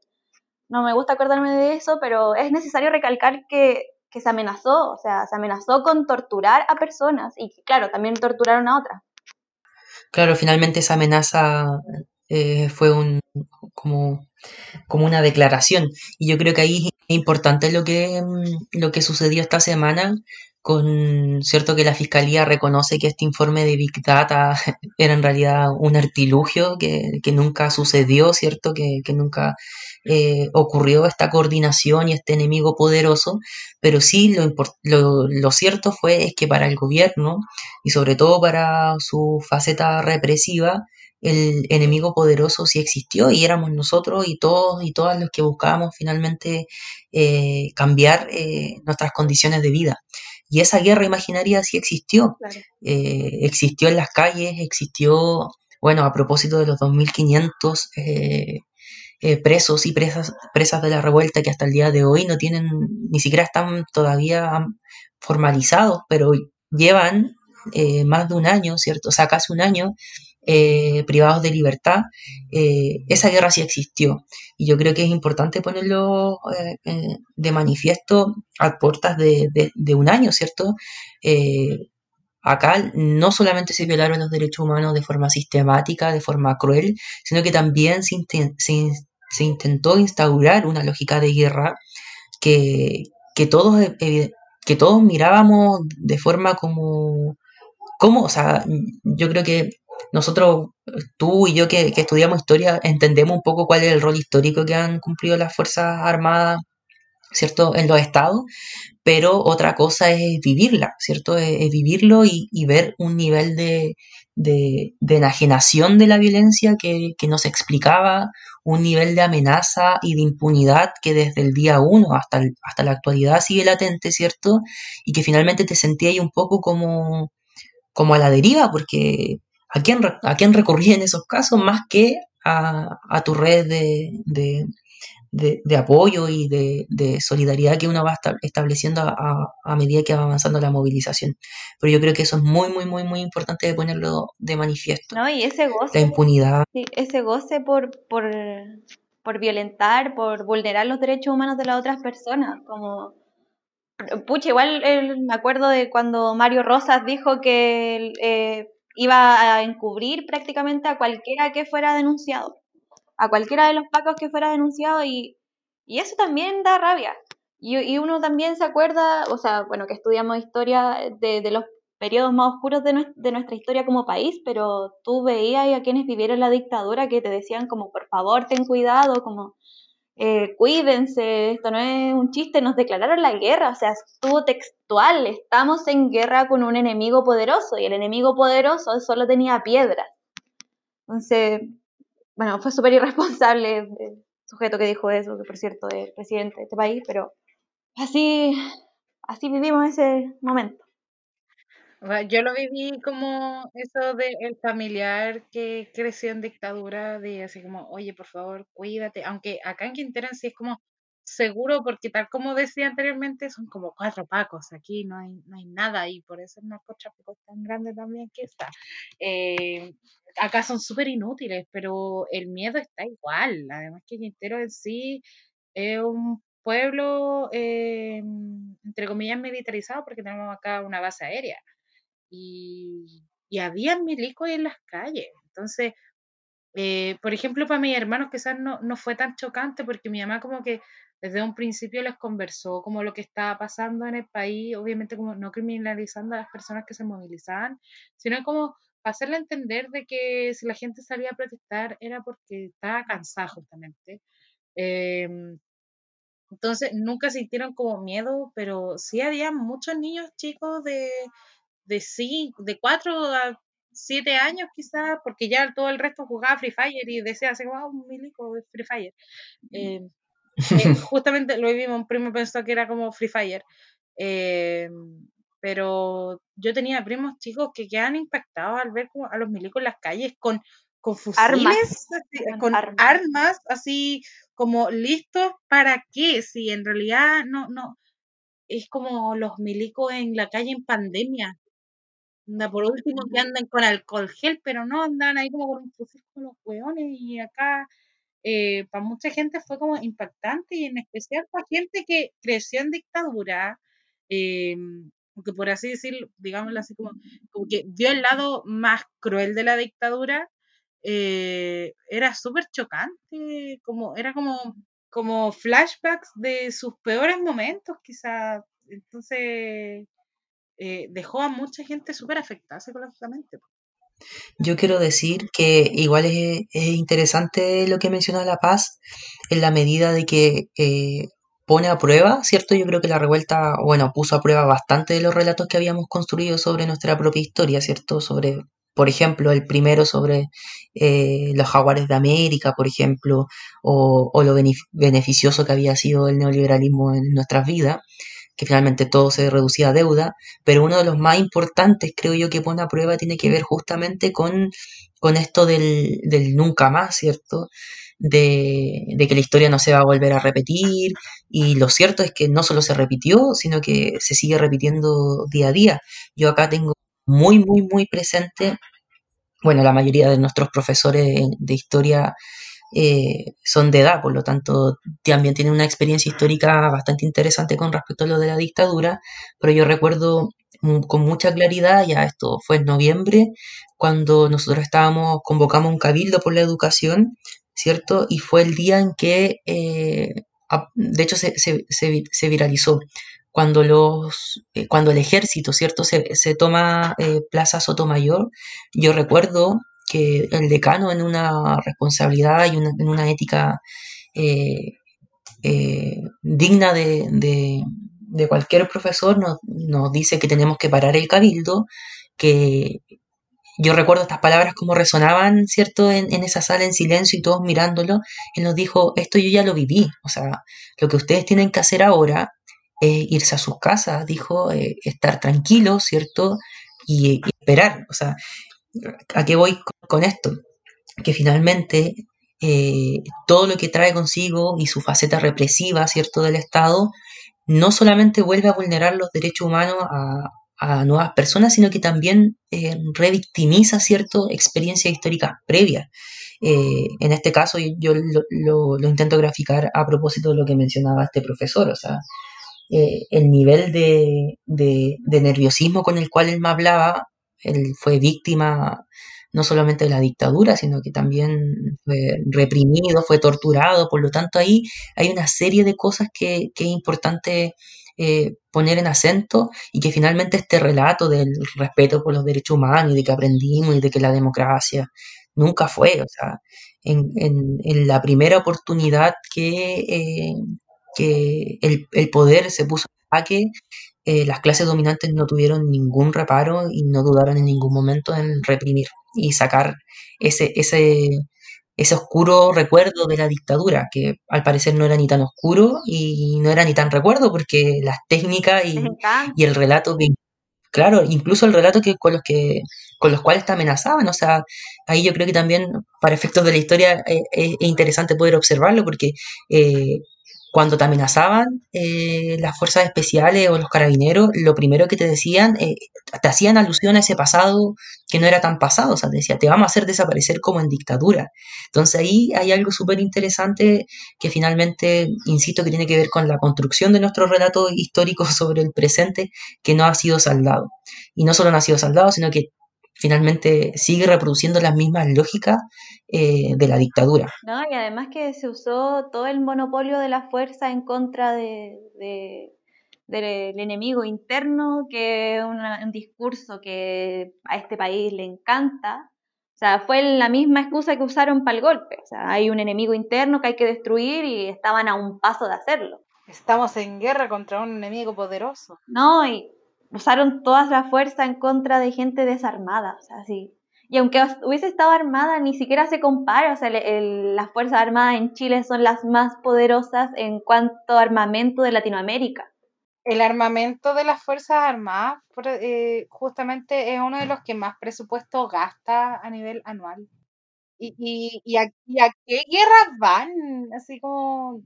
[SPEAKER 4] no me gusta acordarme de eso, pero es necesario recalcar que, que se amenazó, o sea, se amenazó con torturar a personas y claro, también torturaron a otras.
[SPEAKER 3] Claro, finalmente esa amenaza eh, fue un como, como una declaración y yo creo que ahí es importante lo que, lo que sucedió esta semana con cierto que la fiscalía reconoce que este informe de Big Data era en realidad un artilugio que, que nunca sucedió, cierto que, que nunca eh, ocurrió esta coordinación y este enemigo poderoso, pero sí lo, lo, cierto fue es que para el gobierno y sobre todo para su faceta represiva, el enemigo poderoso sí existió y éramos nosotros y todos y todas los que buscábamos finalmente eh, cambiar eh, nuestras condiciones de vida. Y esa guerra imaginaria sí existió.
[SPEAKER 4] Claro.
[SPEAKER 3] Eh, existió en las calles, existió, bueno, a propósito de los 2.500 eh, eh, presos y presas, presas de la revuelta que hasta el día de hoy no tienen, ni siquiera están todavía formalizados, pero llevan eh, más de un año, ¿cierto? O sea, casi un año eh, privados de libertad, eh, esa guerra sí existió. Y yo creo que es importante ponerlo eh, de manifiesto a puertas de, de, un año, ¿cierto? acá no solamente se violaron los derechos humanos de forma sistemática, de forma cruel, sino que también se, se, se intentó instaurar una lógica de guerra que, que todos, que todos mirábamos de forma como, como, o sea, yo creo que nosotros, tú y yo que, estudiamos historia, entendemos un poco cuál es el rol histórico que han cumplido las Fuerzas Armadas, ¿cierto?, en los estados, pero otra cosa es vivirla, ¿cierto?, es, vivirlo y, ver un nivel de, de, de enajenación de la violencia que, que, no se explicaba, un nivel de amenaza y de impunidad que desde el día uno hasta, el, hasta la actualidad sigue latente, ¿cierto? Y que finalmente te sentía ahí un poco como, como a la deriva, porque ¿a quién, a quién recurría en esos casos más que a, a tu red de, de, de, de apoyo y de, de, solidaridad que uno va estableciendo a, a, medida que va avanzando la movilización. Pero yo creo que eso es muy, muy, muy, muy importante de ponerlo de manifiesto.
[SPEAKER 4] No, y ese goce.
[SPEAKER 3] La impunidad.
[SPEAKER 4] Sí, ese goce por, por, por violentar, por vulnerar los derechos humanos de las otras personas, como pucha, igual eh, me acuerdo de cuando Mario Rosas dijo que eh, iba a encubrir prácticamente a cualquiera que fuera denunciado, a cualquiera de los pacos que fuera denunciado y, y eso también da rabia. Y, y, uno también se acuerda, o sea, bueno, que estudiamos historia de, de los periodos más oscuros de, de nuestra historia como país, pero tú veías a quienes vivieron la dictadura que te decían como, por favor, ten cuidado, como, eh, cuídense, esto no es un chiste, nos declararon la guerra, o sea, estuvo textual, estamos en guerra con un enemigo poderoso y el enemigo poderoso solo tenía piedras. Entonces, bueno, fue súper irresponsable el sujeto que dijo eso, que por cierto es presidente de este país, pero así, así vivimos ese momento.
[SPEAKER 2] Yo lo viví como eso de familiar que creció en dictadura, de así como, oye, por favor, cuídate. Aunque acá en Quintero sí es como, seguro porque tal como decía anteriormente, son como cuatro pacos, aquí no hay, no hay nada y por eso el narcotráfico es tan grande también que está. Eh, acá son súper inútiles, pero el miedo está igual, además que Quintero en sí es un pueblo, eh, entre comillas, militarizado porque tenemos acá una base aérea y, y había milicos en las calles, entonces eh, por ejemplo, para mis hermanos quizás no, no fue tan chocante porque mi mamá como que desde un principio les conversó como lo que estaba pasando en el país, obviamente como no criminalizando a las personas que se movilizaban, sino como hacerle entender de que si la gente salía a protestar era porque estaba cansada justamente. Em, entonces nunca sintieron como miedo, pero sí había muchos niños chicos de, de, cinco, de 4 a siete años quizás, porque ya todo el resto jugaba Free Fire y decía así, wow, un milico de Free Fire. Eh, eh, justamente lo vimos, un primo pensó que era como Free Fire. Eh, pero yo tenía primos chicos que quedan impactados al ver como a los milicos en las calles con, con fusiles, con, armas. así como listos para qué, si en realidad no, no, es como los milicos en la calle en pandemia, por último que anden con alcohol gel, pero no andan ahí como con un fusil con los hueones y acá eh, para mucha gente fue como impactante y en especial para gente que creció en dictadura, eh, que por así decirlo, digámoslo así como, como, que vio el lado más cruel de la dictadura, eh, era súper chocante, como, era como, como flashbacks de sus peores momentos quizás, entonces eh, dejó a mucha gente súper afectada psicológicamente.
[SPEAKER 3] Yo quiero decir que igual es, interesante lo que menciona La Paz en la medida de que eh, pone a prueba, ¿cierto? Yo creo que la revuelta, bueno, puso a prueba bastante de los relatos que habíamos construido sobre nuestra propia historia, ¿cierto? Sobre, por ejemplo, el primero sobre eh, los jaguares de América, por ejemplo, o, o lo beneficioso que había sido el neoliberalismo en nuestras vidas que finalmente todo se reducía a deuda, pero uno de los más importantes, creo yo, que pone a prueba tiene que ver justamente con, con esto del, del nunca más, ¿cierto? De, de, que la historia no se va a volver a repetir y lo cierto es que no solo se repitió, sino que se sigue repitiendo día a día. Yo acá tengo muy, muy, muy presente, bueno, la mayoría de nuestros profesores de historia eh, son de edad, por lo tanto también tienen una experiencia histórica bastante interesante con respecto a lo de la dictadura, pero yo recuerdo con mucha claridad, ya esto fue en noviembre, cuando nosotros estábamos, convocamos un cabildo por la educación, ¿cierto? Y fue el día en que, eh, de hecho, se, se, se, viralizó. Cuando, los, eh, cuando el ejército, ¿cierto?, se, toma Plaza Sotomayor, yo recuerdo que el decano en una responsabilidad y en una ética eh, eh, digna de, cualquier profesor nos, dice que tenemos que parar el cabildo, que yo recuerdo estas palabras como resonaban, ¿cierto?, en, esa sala en silencio y todos mirándolo, él nos dijo, esto yo ya lo viví, o sea, lo que ustedes tienen que hacer ahora es irse a sus casas, dijo, eh, estar tranquilos, ¿cierto?, y, y, esperar, o sea, ¿A qué voy con esto? Que finalmente eh, todo lo que trae consigo y su faceta represiva, ¿cierto?, del Estado, no solamente vuelve a vulnerar los derechos humanos a, nuevas personas, sino que también eh, revictimiza, ¿cierto?, experiencias históricas previas. Eh, en este caso yo, lo, intento graficar a propósito de lo que mencionaba este profesor, o sea, el nivel de, nerviosismo con el cual él me hablaba él fue víctima no solamente de la dictadura, sino que también fue reprimido, fue torturado, por lo tanto ahí hay una serie de cosas que, es importante eh, poner en acento y que finalmente este relato del respeto por los derechos humanos y de que aprendimos y de que la democracia nunca fue, o sea, en, en, la primera oportunidad que, eh, que el, el, poder se puso a jaque, eh, las clases dominantes no tuvieron ningún reparo y no dudaron en ningún momento en reprimir y sacar ese, ese, ese oscuro recuerdo de la dictadura, que al parecer no era ni tan oscuro y no era ni tan recuerdo, porque las técnicas y, y el relato que, claro, incluso el relato que con los que con los cuales te amenazaban, o sea, ahí yo creo que también para efectos de la historia eh, es, interesante poder observarlo, porque eh, cuando te amenazaban eh, las fuerzas especiales o los carabineros, lo primero que te decían, eh, te hacían alusión a ese pasado que no era tan pasado, o sea, te decía, te vamos a hacer desaparecer como en dictadura. Entonces ahí hay algo súper interesante que finalmente, insisto, que tiene que ver con la construcción de nuestro relato histórico sobre el presente que no ha sido saldado. Y no solo no ha sido saldado, sino que finalmente sigue reproduciendo las mismas lógicas eh, de la dictadura.
[SPEAKER 4] No, y además que se usó todo el monopolio de la fuerza en contra de, del enemigo interno, que es un discurso que a este país le encanta. O sea, fue la misma excusa que usaron para el golpe. O sea, hay un enemigo interno que hay que destruir y estaban a un paso de hacerlo.
[SPEAKER 2] Estamos en guerra contra un enemigo poderoso.
[SPEAKER 4] No, y usaron toda la fuerza en contra de gente desarmada, o sea, sí. Y aunque hubiese estado armada, ni siquiera se compara, o sea, las Fuerzas Armadas en Chile son las más poderosas en cuanto a armamento de Latinoamérica.
[SPEAKER 2] El armamento de las Fuerzas Armadas eh, justamente es uno de los que más presupuesto gasta a nivel anual. ¿Y, y, y, a, qué guerras van? Así como...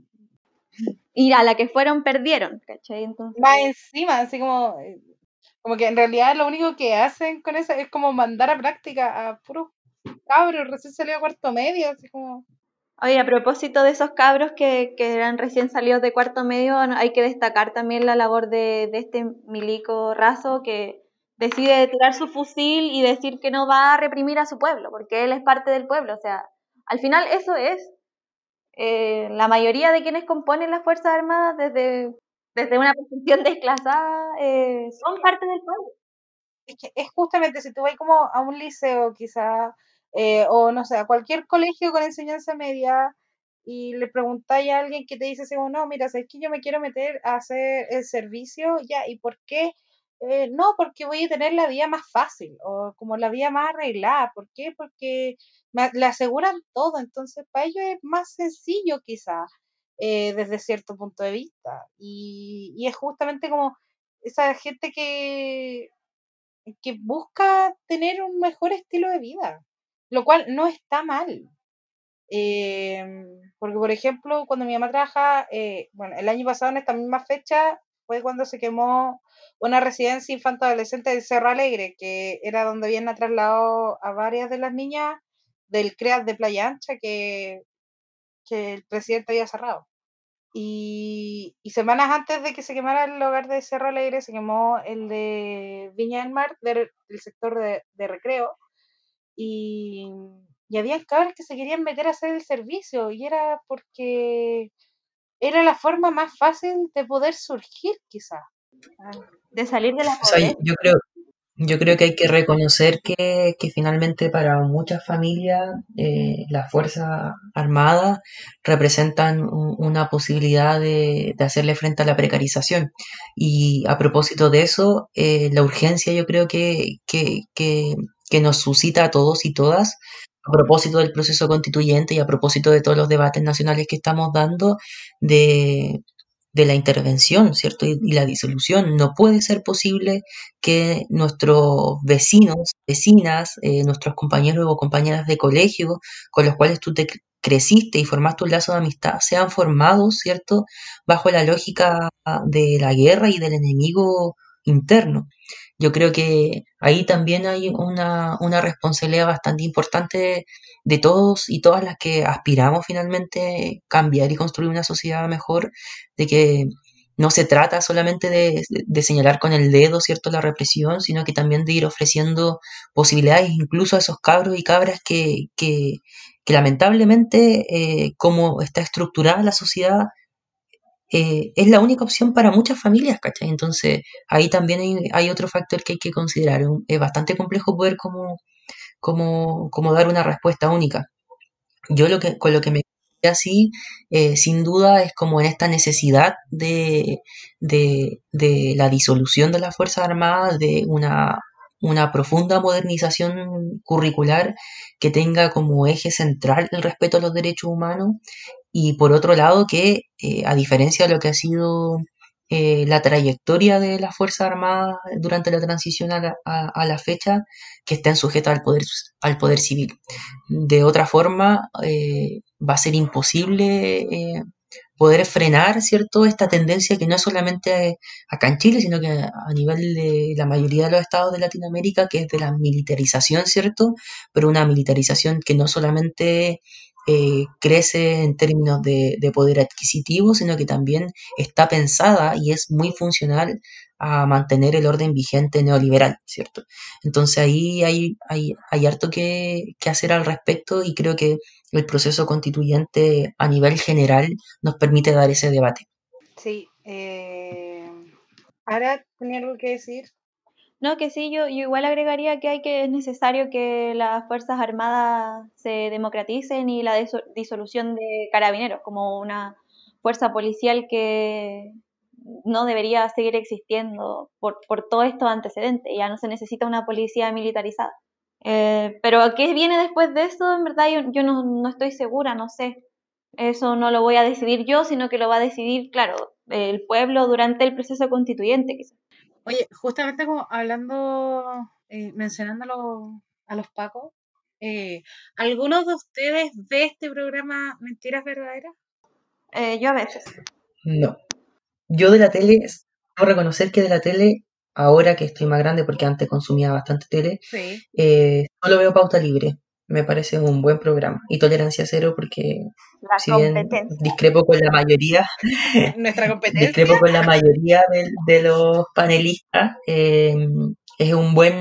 [SPEAKER 4] Y a la que fueron perdieron, ¿cachai?
[SPEAKER 2] Entonces... Más encima, así como eh, como que en realidad lo único que hacen con eso es como mandar a práctica a puros cabros recién salido a cuarto medio, así como...
[SPEAKER 4] Oye, a propósito de esos cabros que, que eran recién salidos de cuarto medio, hay que destacar también la labor de, de este milico raso que decide tirar su fusil y decir que no va a reprimir a su pueblo, porque él es parte del pueblo. O sea, al final eso es. Eh, la mayoría de quienes componen las Fuerzas Armadas, desde desde una posición desclasada, eh, son parte del pueblo.
[SPEAKER 2] Es, que es justamente, si tú vas como a un liceo quizá, eh, o no sé, a cualquier colegio con enseñanza media, y le preguntáis a alguien que te dice, no, mira, es que yo me quiero meter a hacer el servicio, ya, ¿y por qué? Eh, no, porque voy a tener la vida más fácil, o como la vida más arreglada. ¿Por qué? Porque me, le aseguran todo, entonces para ellos es más sencillo quizá. Eh, desde cierto punto de vista. Y, es justamente como esa gente que, que busca tener un mejor estilo de vida, lo cual no está mal. Em, porque, por ejemplo, cuando mi mamá trabaja, eh, bueno, el año pasado en esta misma fecha fue cuando se quemó una residencia infanto-adolescente de Cerro Alegre, que era donde habían trasladado a varias de las niñas del CREAS de Playa Ancha, que que el presidente había cerrado. Y, semanas antes de que se quemara el hogar de Cerro Alegre, se quemó el de Viña del Mar, del, sector de, recreo. Y, y había cabras que se querían meter a hacer el servicio, y era porque era la forma más fácil de poder surgir, quizás.
[SPEAKER 4] De salir de la
[SPEAKER 3] yo creo, yo creo que hay que reconocer que, que finalmente para muchas familias eh, las Fuerzas Armadas representan una posibilidad de, de, hacerle frente a la precarización. Y a propósito de eso, eh, la urgencia yo creo que, que, que, que nos suscita a todos y todas a propósito del proceso constituyente y a propósito de todos los debates nacionales que estamos dando, de, de la intervención, ¿cierto? Y, la disolución. No puede ser posible que nuestros vecinos, vecinas, eh, nuestros compañeros o compañeras de colegio con los cuales tú te creciste y formaste un lazo de amistad sean formados, ¿cierto? Bajo la lógica de la guerra y del enemigo interno. Yo creo que ahí también hay una, una responsabilidad bastante importante de todos y todas las que aspiramos finalmente cambiar y construir una sociedad mejor, de que no se trata solamente de, señalar con el dedo, ¿cierto?, la represión, sino que también de ir ofreciendo posibilidades incluso a esos cabros y cabras que, lamentablemente, eh, como está estructurada la sociedad, eh, es la única opción para muchas familias, ¿cachai? Entonces, ahí también hay, otro factor que hay que considerar. Es bastante complejo poder como, como, como dar una respuesta única. Yo lo que, con lo que me así, eh, sin duda, es como en esta necesidad de, de, de la disolución de las Fuerzas Armadas, de una, una profunda modernización curricular que tenga como eje central el respeto a los derechos humanos y por otro lado que, eh, a diferencia de lo que ha sido eh, la trayectoria de las Fuerzas Armadas durante la transición a la, fecha, que estén sujetas al poder, al poder civil. De otra forma, eh, va a ser imposible poder frenar, ¿cierto?, esta tendencia que no es solamente acá en Chile, sino que a nivel de la mayoría de los estados de Latinoamérica, que es de la militarización, ¿cierto? Pero una militarización que no solamente eh, crece en términos de, de, poder adquisitivo, sino que también está pensada y es muy funcional a mantener el orden vigente neoliberal, ¿cierto? Entonces ahí hay, hay, hay harto que, que hacer al respecto y creo que el proceso constituyente a nivel general nos permite dar ese debate.
[SPEAKER 2] Sí. Eh... Ahora tenía algo que decir.
[SPEAKER 4] No, que sí, yo, yo igual agregaría que hay que es necesario que las Fuerzas Armadas se democraticen y la disolución de carabineros como una fuerza policial que no debería seguir existiendo por, por todos estos antecedentes. Ya no se necesita una policía militarizada. Eh, pero ¿qué viene después de eso? En verdad yo, no, no, estoy segura, no sé. Eso no lo voy a decidir yo, sino que lo va a decidir, claro, el pueblo durante el proceso constituyente. Quizás.
[SPEAKER 2] Oye, justamente como hablando, eh, mencionándolo a los pacos, eh, ¿algunos de ustedes ve este programa Mentiras Verdaderas?
[SPEAKER 4] Eh, yo a veces.
[SPEAKER 3] No. Yo de la tele, debo reconocer que de la tele, ahora que estoy más grande, porque antes consumía bastante tele,
[SPEAKER 2] Sí.
[SPEAKER 3] eh, solo veo Pauta Libre. Me parece un buen programa. Y Tolerancia Cero, porque
[SPEAKER 4] La
[SPEAKER 3] si bien
[SPEAKER 4] competencia.
[SPEAKER 3] discrepo con la mayoría,
[SPEAKER 2] Nuestra competencia.
[SPEAKER 3] discrepo con la mayoría de, de los panelistas, eh, es un buen,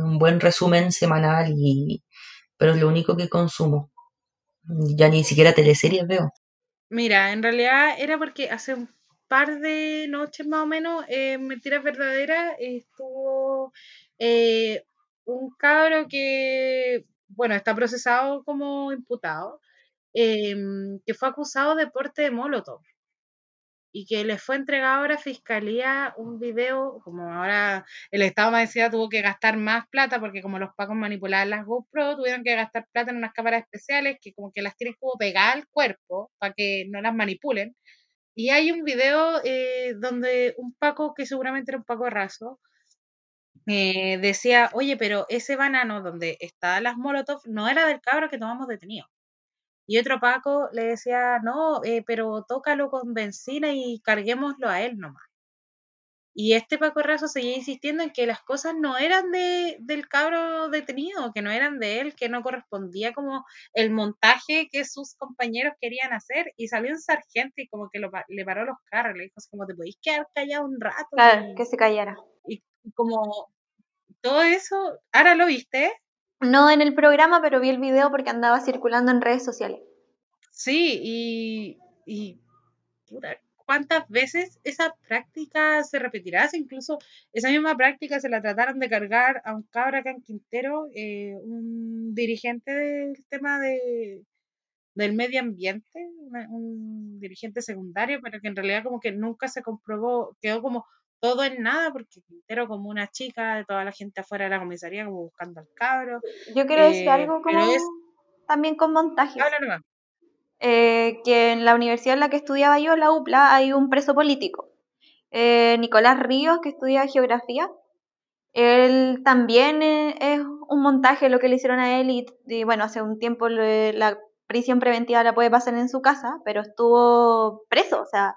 [SPEAKER 3] un buen resumen semanal, y, pero es lo único que consumo. Ya ni siquiera teleseries veo.
[SPEAKER 2] Mira, en realidad era porque hace un par de noches más o menos, eh, Mentiras Verdaderas, estuvo eh, un cabro que, bueno, está procesado como imputado, eh, que fue acusado de porte de Molotov y que le fue entregado a la fiscalía un video, como ahora el Estado más decía tuvo que gastar más plata porque como los pacos manipulaban las GoPro, tuvieron que gastar plata en unas cámaras especiales que como que las tienen como pegadas al cuerpo para que no las manipulen. Y hay un video eh, donde un Paco, que seguramente era un Paco raso, eh, decía, oye, pero ese banano donde estaban las Molotov no era del cabro que tomamos detenido. Y otro Paco le decía, no, eh, pero tócalo con benzina y carguémoslo a él nomás. Y este Paco Razo seguía insistiendo en que las cosas no eran de, del cabro detenido, que no eran de él, que no correspondía como el montaje que sus compañeros querían hacer. Y salió un sargento y como que lo, le paró los carros, le dijo como te podéis quedar callado un rato.
[SPEAKER 4] Claro,
[SPEAKER 2] y,
[SPEAKER 4] que se callara.
[SPEAKER 2] y como todo eso, ¿ahora lo viste?
[SPEAKER 4] No en el programa, pero vi el video porque andaba circulando en redes sociales.
[SPEAKER 2] Sí, y, y ¿cuántas veces esa práctica se repetirá? Si incluso esa misma práctica se la trataron de cargar a un cabra acá en Quintero, eh, un dirigente del tema de, del medio ambiente, una- un dirigente secundario, pero que en realidad como que nunca se comprobó, quedó como todo en nada, porque Quintero como una chica, de toda la gente afuera de la comisaría como buscando al cabro.
[SPEAKER 4] Yo quiero decir
[SPEAKER 2] Eh,
[SPEAKER 4] algo como
[SPEAKER 2] es-
[SPEAKER 4] también con montajes.
[SPEAKER 2] Habla nomás.
[SPEAKER 4] Eh, que en la universidad en la que estudiaba yo, la UPLA, hay un preso político. Eh, Nicolás Ríos, que estudia geografía. Él también eh, es un montaje lo que le hicieron a él y, y bueno, hace un tiempo le- la prisión preventiva la puede pasar en su casa, pero estuvo preso, o sea,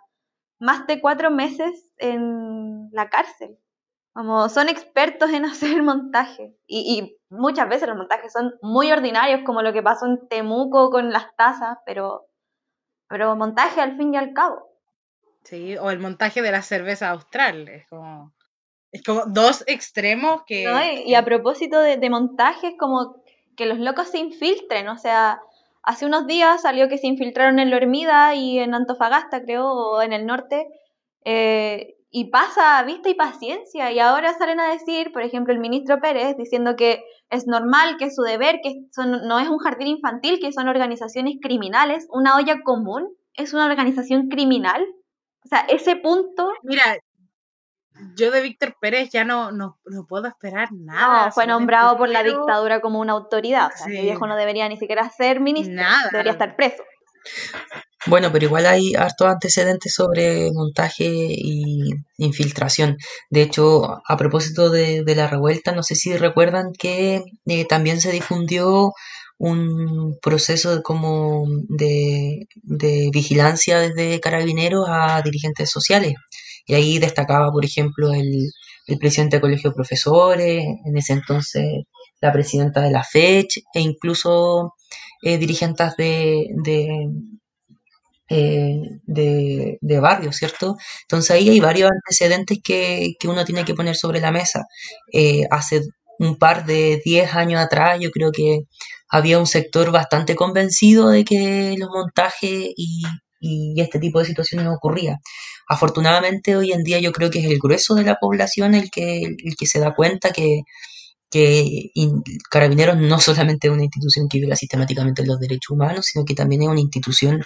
[SPEAKER 4] más de cuatro meses en la cárcel. Como son expertos en hacer montaje. Y, y muchas veces los montajes son muy ordinarios, como lo que pasó en Temuco con las tazas, pero, pero montaje al fin y al cabo.
[SPEAKER 2] Sí, o el montaje de la cerveza austral, es como, es como dos extremos que,
[SPEAKER 4] ¿no? Y, y a propósito de, de montajes, como que los locos se infiltren, o sea, hace unos días salió que se infiltraron en La Hormida y en Antofagasta, creo, o en el norte, eh, y pasa a vista y paciencia, y ahora salen a decir, por ejemplo, el ministro Pérez, diciendo que es normal, que es su deber, que son, no es un jardín infantil, que son organizaciones criminales, una olla común es una organización criminal. O sea, ese punto
[SPEAKER 2] Mira, yo de Víctor Pérez ya no, no, no puedo esperar nada.
[SPEAKER 4] No, fue nombrado por la dictadura como una autoridad. O sea,
[SPEAKER 2] Sí.
[SPEAKER 4] ese viejo no debería ni siquiera ser ministro.
[SPEAKER 2] Nada.
[SPEAKER 4] Debería estar preso.
[SPEAKER 3] Bueno, pero igual hay hartos antecedentes sobre montaje y infiltración. De hecho, a propósito de, de la revuelta, no sé si recuerdan que eh, también se difundió un proceso como de, de vigilancia desde carabineros a dirigentes sociales. Y ahí destacaba, por ejemplo, el, presidente del Colegio de Profesores, en ese entonces la presidenta de la FECH e incluso eh, dirigentes de, de, eh, de, de barrio, ¿cierto? Entonces ahí hay varios antecedentes que, que uno tiene que poner sobre la mesa. Eh, hace un par de 10 años atrás yo creo que había un sector bastante convencido de que los montajes y, y este tipo de situaciones ocurría. Afortunadamente hoy en día yo creo que es el grueso de la población el que, el que se da cuenta que, que in- Carabineros no solamente es una institución que viola sistemáticamente los derechos humanos, sino que también es una institución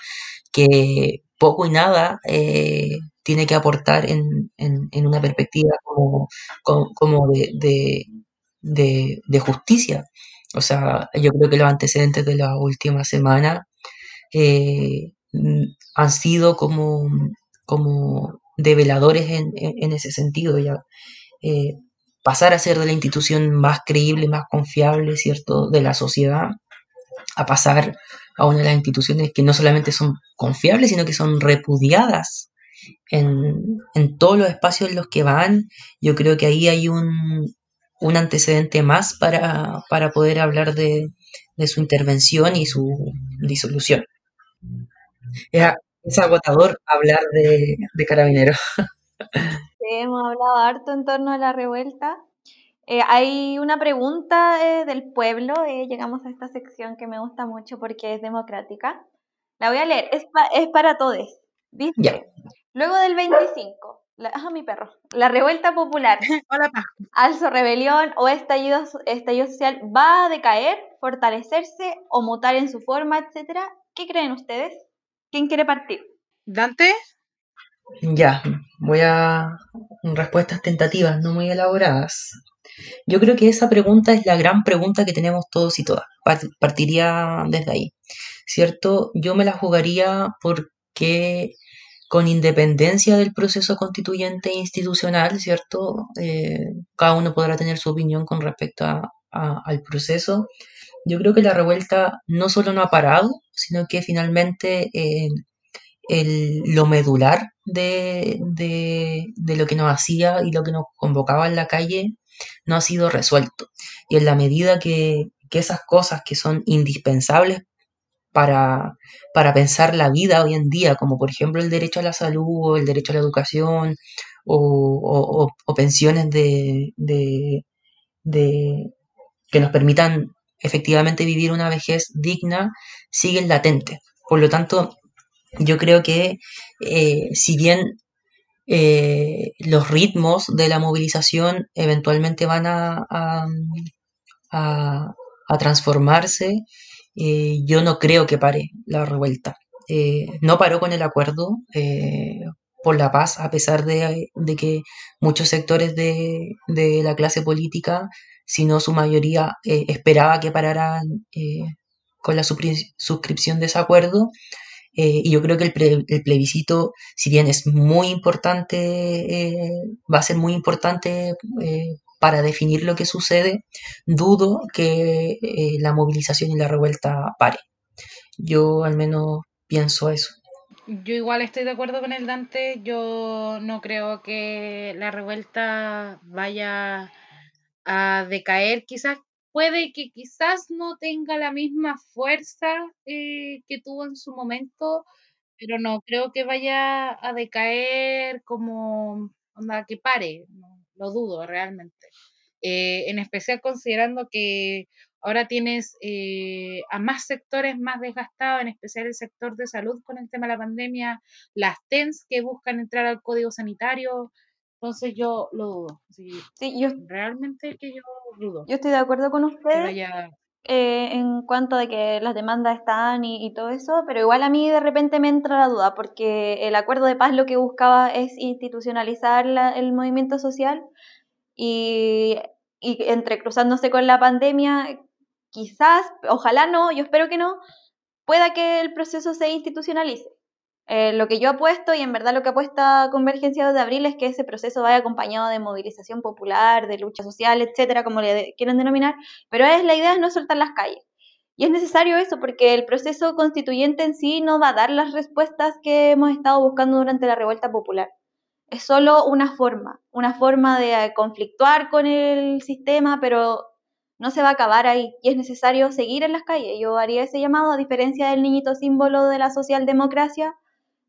[SPEAKER 3] que poco y nada eh, tiene que aportar en, en- una perspectiva como, como, de, de, justicia. O sea, yo creo que los antecedentes de la última semana eh, han sido como, como develadores en, en- en ese sentido. Ya, eh, pasar a ser de la institución más creíble, más confiable, ¿cierto?, de la sociedad, a pasar a una de las instituciones que no solamente son confiables, sino que son repudiadas en, en todos los espacios en los que van. Yo creo que ahí hay un, un antecedente más para, para poder hablar de, de su intervención y su disolución. Es, es agotador hablar de, de carabineros.
[SPEAKER 4] Sí, hemos hablado harto en torno a la revuelta. Eh, hay una pregunta eh, del pueblo. eh, llegamos a esta sección que me gusta mucho porque es democrática. La voy a leer. Es, pa- es para todos. Dice,
[SPEAKER 3] Ya.
[SPEAKER 4] luego del 25, la, ah, mi perro, la revuelta popular,
[SPEAKER 2] Hola, Paz.
[SPEAKER 4] alzo rebelión o estallido, estallido social va a decaer, fortalecerse o mutar en su forma, etcétera. ¿Qué creen ustedes? ¿Quién quiere partir?
[SPEAKER 2] Dante,
[SPEAKER 3] Ya, voy a respuestas tentativas, no muy elaboradas. Yo creo que esa pregunta es la gran pregunta que tenemos todos y todas. Par- Partiría desde ahí, ¿cierto? Yo me la jugaría porque con independencia del proceso constituyente e institucional, ¿cierto? Eh, cada uno podrá tener su opinión con respecto a- a- al proceso. Yo creo que la revuelta no solo no ha parado, sino que finalmente eh, el- lo medular de, de, lo que nos hacía y lo que nos convocaba en la calle no ha sido resuelto. Y en la medida que, que esas cosas que son indispensables para, para pensar la vida hoy en día, como por ejemplo el derecho a la salud o el derecho a la educación o, pensiones de, de- que nos permitan efectivamente vivir una vejez digna, siguen latentes. Por lo tanto, yo creo que eh, si bien eh, los ritmos de la movilización eventualmente van a, a- transformarse, eh, yo no creo que pare la revuelta. No paró con el acuerdo por la paz, a pesar de, de que muchos sectores de, de la clase política, si no su mayoría, eh, esperaba que pararan eh, con la suscripción de ese acuerdo. Eh, y yo creo que el, el plebiscito, si bien es muy importante, va a ser muy importante para definir lo que sucede, dudo que la movilización y la revuelta pare. Yo al menos pienso eso.
[SPEAKER 2] yo igual estoy de acuerdo con el Dante. Yo no creo que la revuelta vaya a decaer. Quizás puede que quizás no tenga la misma fuerza eh, que tuvo en su momento, pero no creo que vaya a decaer como onda que pare. No, lo dudo realmente. Eh, en especial considerando que ahora tienes eh, a más sectores más desgastados, en especial el sector de salud con el tema de la pandemia, las TENS que buscan entrar al código sanitario, entonces yo lo dudo. Sí,
[SPEAKER 4] Sí, yo,
[SPEAKER 2] realmente que yo dudo
[SPEAKER 4] yo estoy de acuerdo con ustedes.
[SPEAKER 2] vaya.
[SPEAKER 4] eh, en cuanto de que las demandas están y, y todo eso, pero igual a mí de repente me entra la duda, porque el acuerdo de paz lo que buscaba es institucionalizar la- el movimiento social y, y entrecruzándose con la pandemia, quizás, ojalá no, yo espero que no, pueda que el proceso se institucionalice. Eh, lo que yo apuesto, y en verdad lo que apuesta Convergencia de Abril, es que ese proceso vaya acompañado de movilización popular, de lucha social, etcétera, como le de- quieran denominar, pero es la idea es no soltar las calles. Y es necesario eso porque el proceso constituyente en sí no va a dar las respuestas que hemos estado buscando durante la revuelta popular. Es solo una forma, una forma de conflictuar con el sistema, pero no se va a acabar ahí y es necesario seguir en las calles. Yo haría ese llamado, a diferencia del niñito símbolo de la socialdemocracia,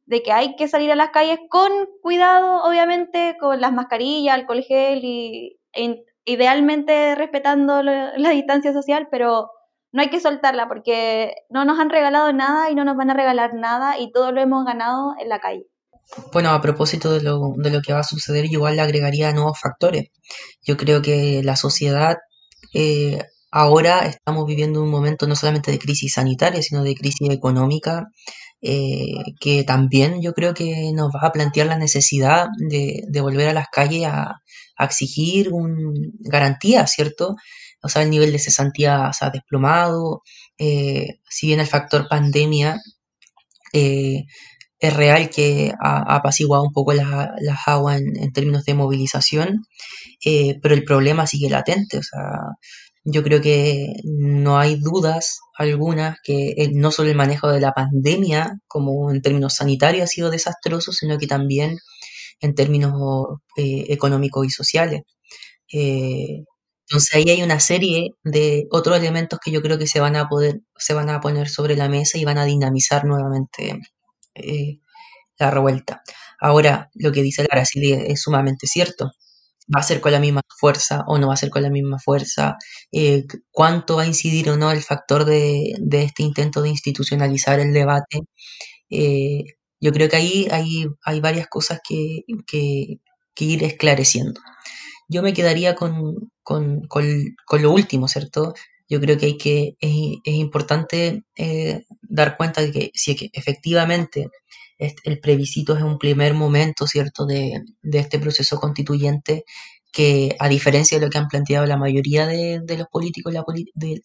[SPEAKER 4] de que hay que salir a las calles con cuidado, obviamente, con las mascarillas, alcohol gel y e idealmente respetando la distancia social, pero no hay que soltarla porque no nos han regalado nada y no nos van a regalar nada y todo lo hemos ganado en la calle.
[SPEAKER 3] Bueno, a propósito de lo, de lo que va a suceder, igual le agregaría nuevos factores. Yo creo que la sociedad eh, ahora estamos viviendo un momento no solamente de crisis sanitaria, sino de crisis económica, eh, que también yo creo que nos va a plantear la necesidad de, volver a las calles a, exigir un, garantía, ¿cierto? O sea, el nivel de cesantía se ha desplomado, eh, si bien el factor pandemia eh, es real que ha, apaciguado un poco las aguas en, términos de movilización, pero el problema sigue latente, o sea, yo creo que no hay dudas algunas que no solo el manejo de la pandemia, como en términos sanitarios, ha sido desastroso, sino que también en términos económicos y sociales. Entonces ahí hay una serie de otros elementos que yo creo que se van a poder, se van a poner sobre la mesa y van a dinamizar nuevamente eh, la revuelta. Ahora, lo que dice Lara es sumamente cierto. ¿Va a ser con la misma fuerza o no va a ser con la misma fuerza? Eh, ¿Cuánto va a incidir o no el factor de, este intento de institucionalizar el debate? Eh, yo creo que ahí hay, hay varias cosas que, que ir esclareciendo. Yo me quedaría con, con, con, lo último, ¿cierto? Yo creo que hay que, es, es importante eh, dar cuenta de que si efectivamente el plebiscito es un primer momento, ¿cierto?, de, de este proceso constituyente que a diferencia de lo que han planteado la mayoría de, de los políticos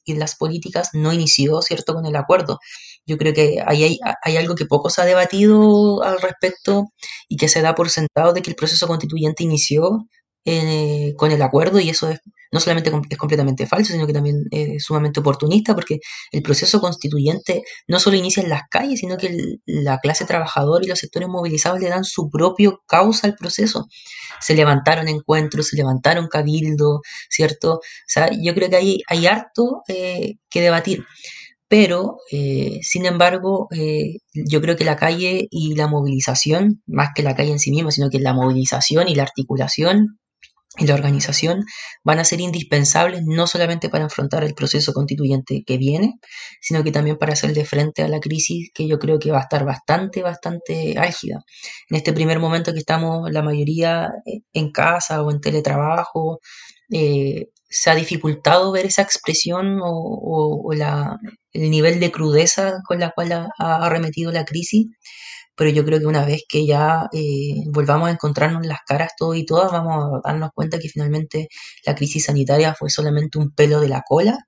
[SPEAKER 3] y las políticas, no inició, ¿cierto?, con el acuerdo. Yo creo que ahí hay, hay, algo que poco se ha debatido al respecto y que se da por sentado de que el proceso constituyente inició eh, con el acuerdo y eso es, no solamente es completamente falso, sino que también es sumamente oportunista porque el proceso constituyente no solo inicia en las calles, sino que la clase trabajadora y los sectores movilizados le dan su propio causa al proceso. Se levantaron encuentros, se levantaron cabildo, ¿cierto? O sea, yo creo que hay, hay harto eh, que debatir. Pero, eh, sin embargo, yo creo que la calle y la movilización, más que la calle en sí misma, sino que la movilización y la articulación y la organización van a ser indispensables no solamente para enfrentar el proceso constituyente que viene, sino que también para hacerle frente a la crisis que yo creo que va a estar bastante, bastante álgida. En este primer momento que estamos la mayoría eh, en casa o en teletrabajo, eh, se ha dificultado ver esa expresión o, la, el nivel de crudeza con la cual ha arremetido la crisis pero yo creo que una vez que ya eh, volvamos a encontrarnos las caras todos y todas, vamos a darnos cuenta que finalmente la crisis sanitaria fue solamente un pelo de la cola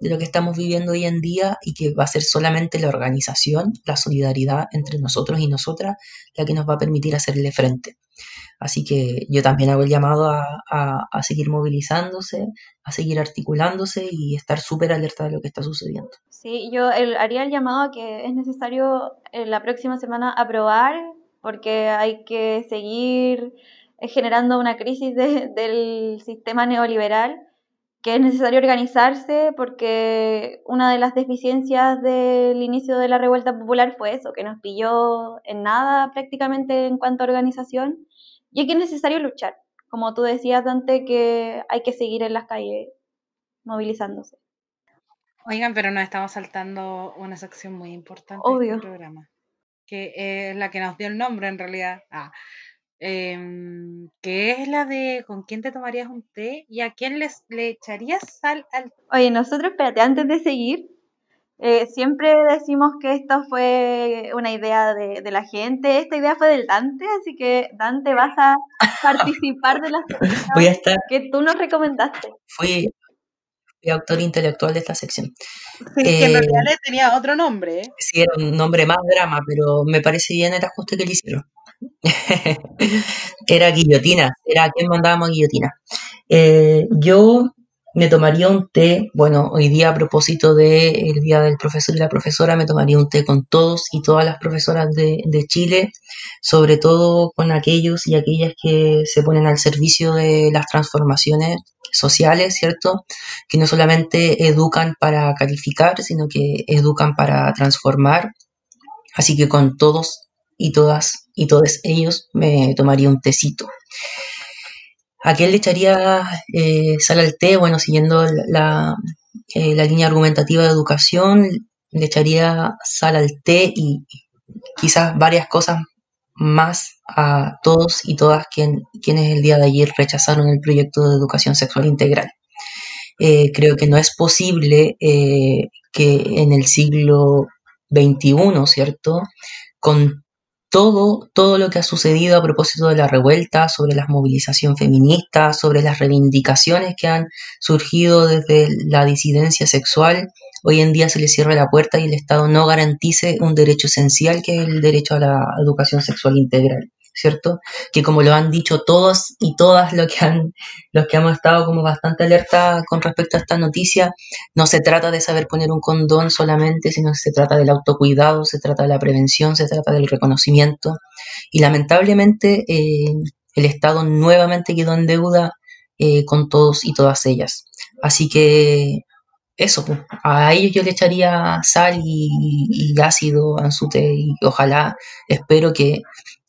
[SPEAKER 3] de lo que estamos viviendo hoy en día y que va a ser solamente la organización, la solidaridad entre nosotros y nosotras la que nos va a permitir hacerle frente. Así que yo también hago el llamado a, a, seguir movilizándose, a seguir articulándose y estar súper alerta de lo que está sucediendo.
[SPEAKER 4] Sí, yo haría el llamado a que es necesario en la próxima semana aprobar porque hay que seguir generando una crisis del sistema neoliberal que es necesario organizarse porque una de las deficiencias del inicio de la revuelta popular fue eso, que nos pilló en nada prácticamente en cuanto a organización y que es necesario luchar. Como tú decías, Dante, que hay que seguir en las calles movilizándose.
[SPEAKER 2] Oigan, pero nos estamos saltando una sección muy importante
[SPEAKER 4] Obvio.
[SPEAKER 2] del programa, que es la que nos dio el nombre en realidad. Ah, Em, que es la de con quién te tomarías un té y a quién les, le echarías sal al
[SPEAKER 4] Oye, nosotros, espérate, antes de seguir, eh, siempre decimos que esto fue una idea de, de, la gente, esta idea fue del Dante, así que Dante vas a participar de la sección
[SPEAKER 3] Voy a estar...
[SPEAKER 4] que tú nos recomendaste.
[SPEAKER 3] Fui, autor intelectual de esta sección.
[SPEAKER 2] que en realidad eh, tenía otro nombre. ¿eh?
[SPEAKER 3] Sí, era un nombre más drama, pero me parece bien el ajuste que le hicieron. era guillotina, era quien mandábamos guillotina. Eh, yo me tomaría un té, bueno, hoy día a propósito del Día del Profesor y la Profesora, me tomaría un té con todos y todas las profesoras de, de, Chile, sobre todo con aquellos y aquellas que se ponen al servicio de las transformaciones sociales, ¿cierto? Que no solamente educan para calificar, sino que educan para transformar. Así que con todos y todas y todos ellos me tomaría un tecito. ¿A le echaría eh, sal al té? Bueno, siguiendo la, eh, la, línea argumentativa de educación, le echaría sal al té y quizás varias cosas más a todos y todas quienes el día de ayer rechazaron el proyecto de educación sexual integral. Eh, creo que no es posible que en el siglo XXI, ¿cierto? Con todo, todo lo que ha sucedido a propósito de la revuelta, sobre la movilización feminista, sobre las reivindicaciones que han surgido desde la disidencia sexual, hoy en día se le cierra la puerta y el Estado no garantice un derecho esencial que es el derecho a la educación sexual integral. ¿Cierto? Que como lo han dicho todos y todas los que han, los que hemos estado como bastante alerta con respecto a esta noticia, no se trata de saber poner un condón solamente, sino se trata del autocuidado, se trata de la prevención, se trata del reconocimiento. Y lamentablemente eh, el Estado nuevamente quedó en deuda eh, con todos y todas ellas. Así que eso, pues, a ellos yo le echaría sal y, ácido en su té y ojalá, espero que,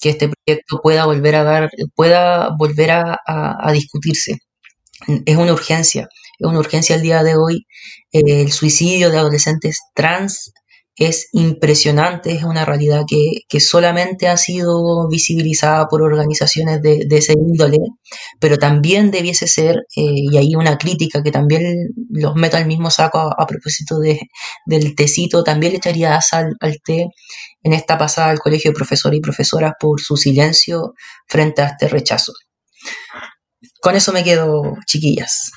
[SPEAKER 3] este proyecto pueda volver a dar, pueda volver a, discutirse. Es una urgencia, es una urgencia el día de hoy. el suicidio de adolescentes trans es impresionante, es una realidad que, solamente ha sido visibilizada por organizaciones de, ese índole, pero también debiese ser, eh, y ahí una crítica que también los meto al mismo saco a, propósito de, del tecito, también le echaría sal al té en esta pasada al colegio de profesores y profesoras por su silencio frente a este rechazo. Con eso me quedo, chiquillas.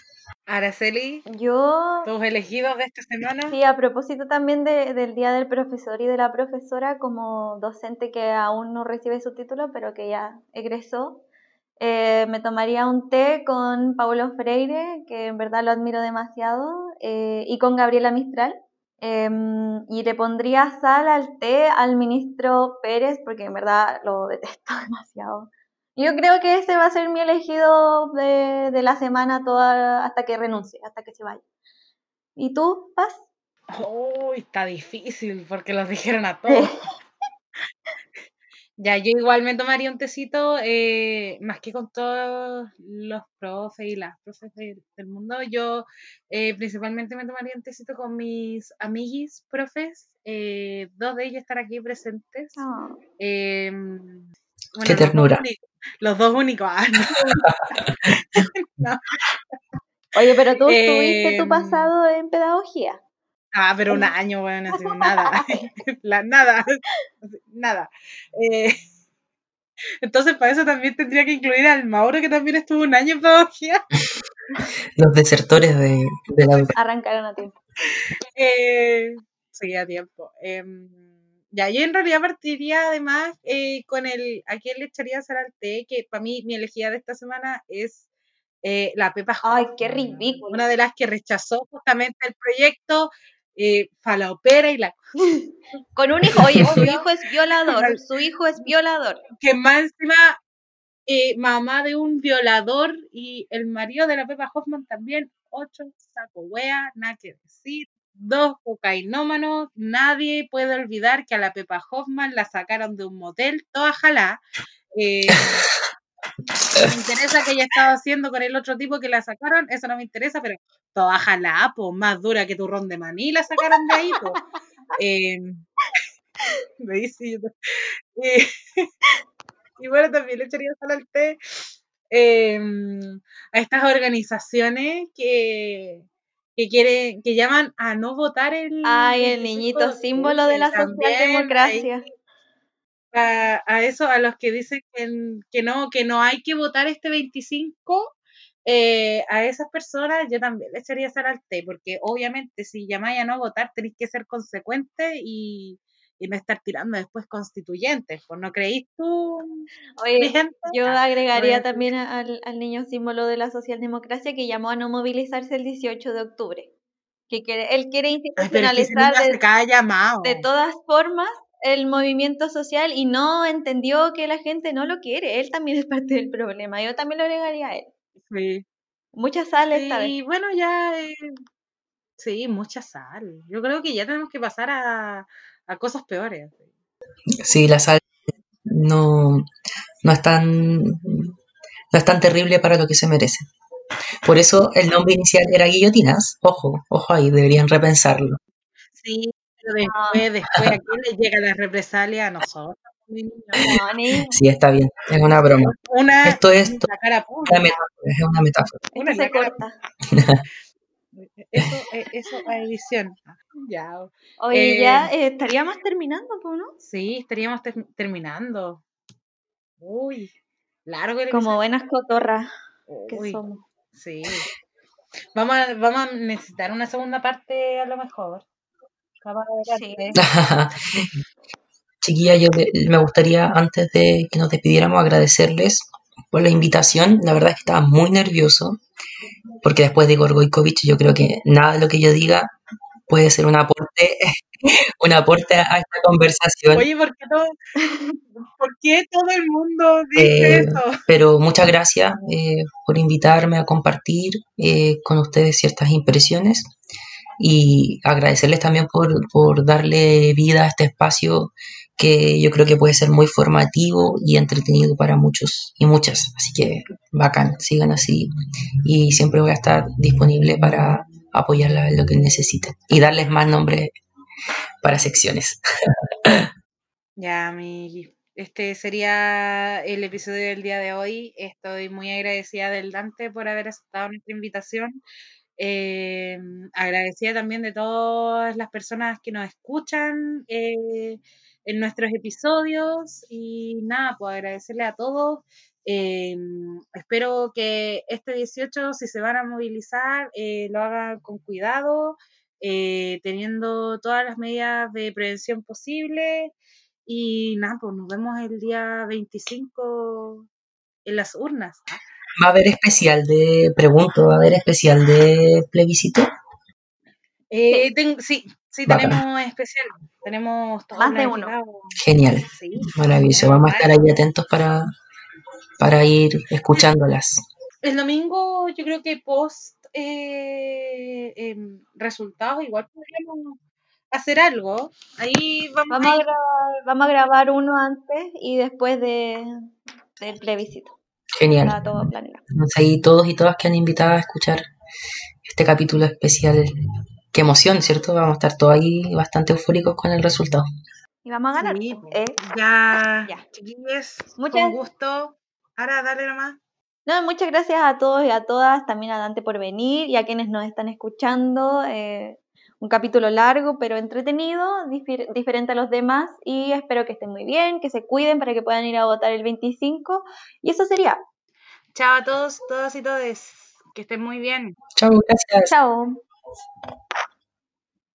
[SPEAKER 2] Araceli,
[SPEAKER 4] yo...
[SPEAKER 2] tus elegidos de esta semana.
[SPEAKER 4] Sí, a propósito también del Día del Profesor y de la Profesora, como docente que aún no recibe su título, pero que ya egresó, eh, me tomaría un té con Paulo Freire, que en verdad lo admiro demasiado, eh, y con Gabriela Mistral. Em, y le pondría sal al té al ministro Pérez, porque en verdad lo detesto demasiado. Yo creo que ese va a ser mi elegido de, la semana toda hasta que renuncie, hasta que se vaya. ¿Y tú, Paz?
[SPEAKER 2] Oh, está difícil porque los dijeron a todos. ya, yo igual me tomaría un tecito, eh, más que con todos los profes y las profes del mundo. Yo eh, principalmente me tomaría un tecito con mis amiguis profes. Eh, dos de ellos están aquí presentes. Em,
[SPEAKER 3] Qué ternura.
[SPEAKER 2] Los dos únicos. Ah,
[SPEAKER 4] Oye, pero tú tuviste tu em, pasado en pedagogía.
[SPEAKER 2] Ah, pero un año, bueno, así, nada. nada. Nada. Eh, entonces, para eso también tendría que incluir al Mauro, que también estuvo un año en pedagogía.
[SPEAKER 3] Los desertores de, la
[SPEAKER 4] Arrancaron a tiempo.
[SPEAKER 2] Eh, sí, a tiempo. Ya, yo en realidad partiría además eh, con el, ¿a quién le echaría sal al té? Que para mí mi elegida de esta semana es eh, la Pepa
[SPEAKER 4] Ay, qué ridículo.
[SPEAKER 2] Una de las que rechazó justamente el proyecto, eh, y la...
[SPEAKER 4] Con un hijo, oye, su hijo es violador, su hijo es violador.
[SPEAKER 2] Que más encima, eh, mamá de un violador y el marido de la Pepa Hoffman también, ocho saco wea, nada que decir dos cocainómanos, nadie puede olvidar que a la Pepa Hoffman la sacaron de un motel, toda jalá. Eh, me interesa que ella estaba haciendo con el otro tipo que la sacaron, eso no me interesa, pero toda jalá, pues más dura que turrón de maní la sacaron de ahí, pues. y bueno, también le echaría sal al té em, a estas organizaciones que, que quieren, que llaman a no votar el
[SPEAKER 4] Ay, el niñito símbolo de la socialdemocracia.
[SPEAKER 2] A, a, eso, a los que dicen que, no, que no hay que votar este 25, eh, a esas personas yo también le echaría sal al té, porque obviamente si llamáis a no votar tenéis que ser consecuente y, y no estar tirando después constituyentes, pues no creís tú.
[SPEAKER 4] Oye, yo
[SPEAKER 2] Ah,
[SPEAKER 4] agregaría también al, al niño símbolo de la socialdemocracia que llamó a no movilizarse el 18 de octubre. Que quiere, él quiere institucionalizar de, todas formas el movimiento social y no entendió que la gente no lo quiere. Él también es parte del problema. Yo también lo agregaría a él.
[SPEAKER 2] Sí.
[SPEAKER 4] Mucha sal esta vez.
[SPEAKER 2] Y bueno, ya. eh, sí, mucha sal. Yo creo que ya tenemos que pasar a, a cosas peores.
[SPEAKER 3] Sí, la sal no, no es tan, no es tan terrible para lo que se merece. Por eso el nombre inicial era guillotinas. Ojo, ojo ahí, deberían repensarlo.
[SPEAKER 2] Sí, pero después, después, ¿a quién le llega la represalia? A nosotros.
[SPEAKER 3] Sí, está bien, es una broma.
[SPEAKER 2] Una
[SPEAKER 3] Esto es
[SPEAKER 2] cara
[SPEAKER 3] una metáfora, es una metáfora.
[SPEAKER 4] Esto se
[SPEAKER 2] cara
[SPEAKER 4] corta.
[SPEAKER 2] Eso, eh, eso a edición. Ya.
[SPEAKER 4] Oye,
[SPEAKER 2] Eh,
[SPEAKER 4] ya eh, estaríamos terminando, pues, ¿no?
[SPEAKER 2] Sí, estaríamos ter- terminando. Uy, largo el
[SPEAKER 4] Como buenas cotorras que
[SPEAKER 2] Uy,
[SPEAKER 4] somos.
[SPEAKER 2] sí. Vamos a, vamos a necesitar una segunda parte a lo mejor.
[SPEAKER 4] Sí.
[SPEAKER 3] Chiquilla, yo me gustaría, antes de que nos despidiéramos, agradecerles por la invitación. La verdad es que estaba muy nervioso, porque después de Gorgoikovich yo creo que nada de lo que yo diga puede ser un aporte, un aporte a esta conversación.
[SPEAKER 2] Oye, ¿por qué todo, por qué todo el mundo dice
[SPEAKER 3] Eh,
[SPEAKER 2] eso?
[SPEAKER 3] Pero muchas gracias eh, por invitarme a compartir eh, con ustedes ciertas impresiones y agradecerles también por, por darle vida a este espacio que yo creo que puede ser muy formativo y entretenido para muchos y muchas. Así que bacán, sigan así y siempre voy a estar disponible para apoyarla en lo que necesiten y darles más nombres para secciones.
[SPEAKER 2] Ya, mi, este sería el episodio del día de hoy. Estoy muy agradecida del Dante por haber aceptado nuestra invitación. Eh, agradecida también de todas las personas que nos escuchan eh, en nuestros episodios y nada, pues agradecerle a todos. Eh, espero que este 18, si se van a movilizar, eh, lo hagan con cuidado, eh, teniendo todas las medidas de prevención posibles. Y nada, pues nos vemos el día 25 en las urnas.
[SPEAKER 3] ¿Va a haber especial de, pregunto, va a haber especial de plebiscito?
[SPEAKER 2] Eh, ten- sí, sí, tenemos especial. Tenemos todo
[SPEAKER 4] Más de uno.
[SPEAKER 3] Genial,
[SPEAKER 2] Sí,
[SPEAKER 3] maravilloso. Vamos a estar ahí atentos para, para ir escuchándolas.
[SPEAKER 2] El domingo, yo creo que post eh, em, resultados, igual podríamos hacer algo. Ahí vamos,
[SPEAKER 4] Vamos a grabar, vamos a grabar uno antes y después de, del plebiscito.
[SPEAKER 3] Genial.
[SPEAKER 4] Está todo planeado.
[SPEAKER 3] Entonces ahí todos y todas quedan invitadas a escuchar este capítulo especial. Qué emoción, ¿cierto? Vamos a estar todos ahí bastante eufóricos con el resultado.
[SPEAKER 4] Y vamos a ganar.
[SPEAKER 2] Sí.
[SPEAKER 4] ¿eh?
[SPEAKER 2] ya,
[SPEAKER 4] Ya.
[SPEAKER 2] chiquillos,
[SPEAKER 4] Muchas-
[SPEAKER 2] con gusto. Ahora dale nomás.
[SPEAKER 4] No, muchas gracias a todos y a todas, también a Dante por venir y a quienes nos están escuchando. eh, un capítulo largo pero entretenido, difir- diferente a los demás y espero que estén muy bien, que se cuiden para que puedan ir a votar el 25 y eso sería.
[SPEAKER 2] Chao a todos, todas y todes. Que estén muy bien.
[SPEAKER 3] Chao, gracias.
[SPEAKER 4] Chao.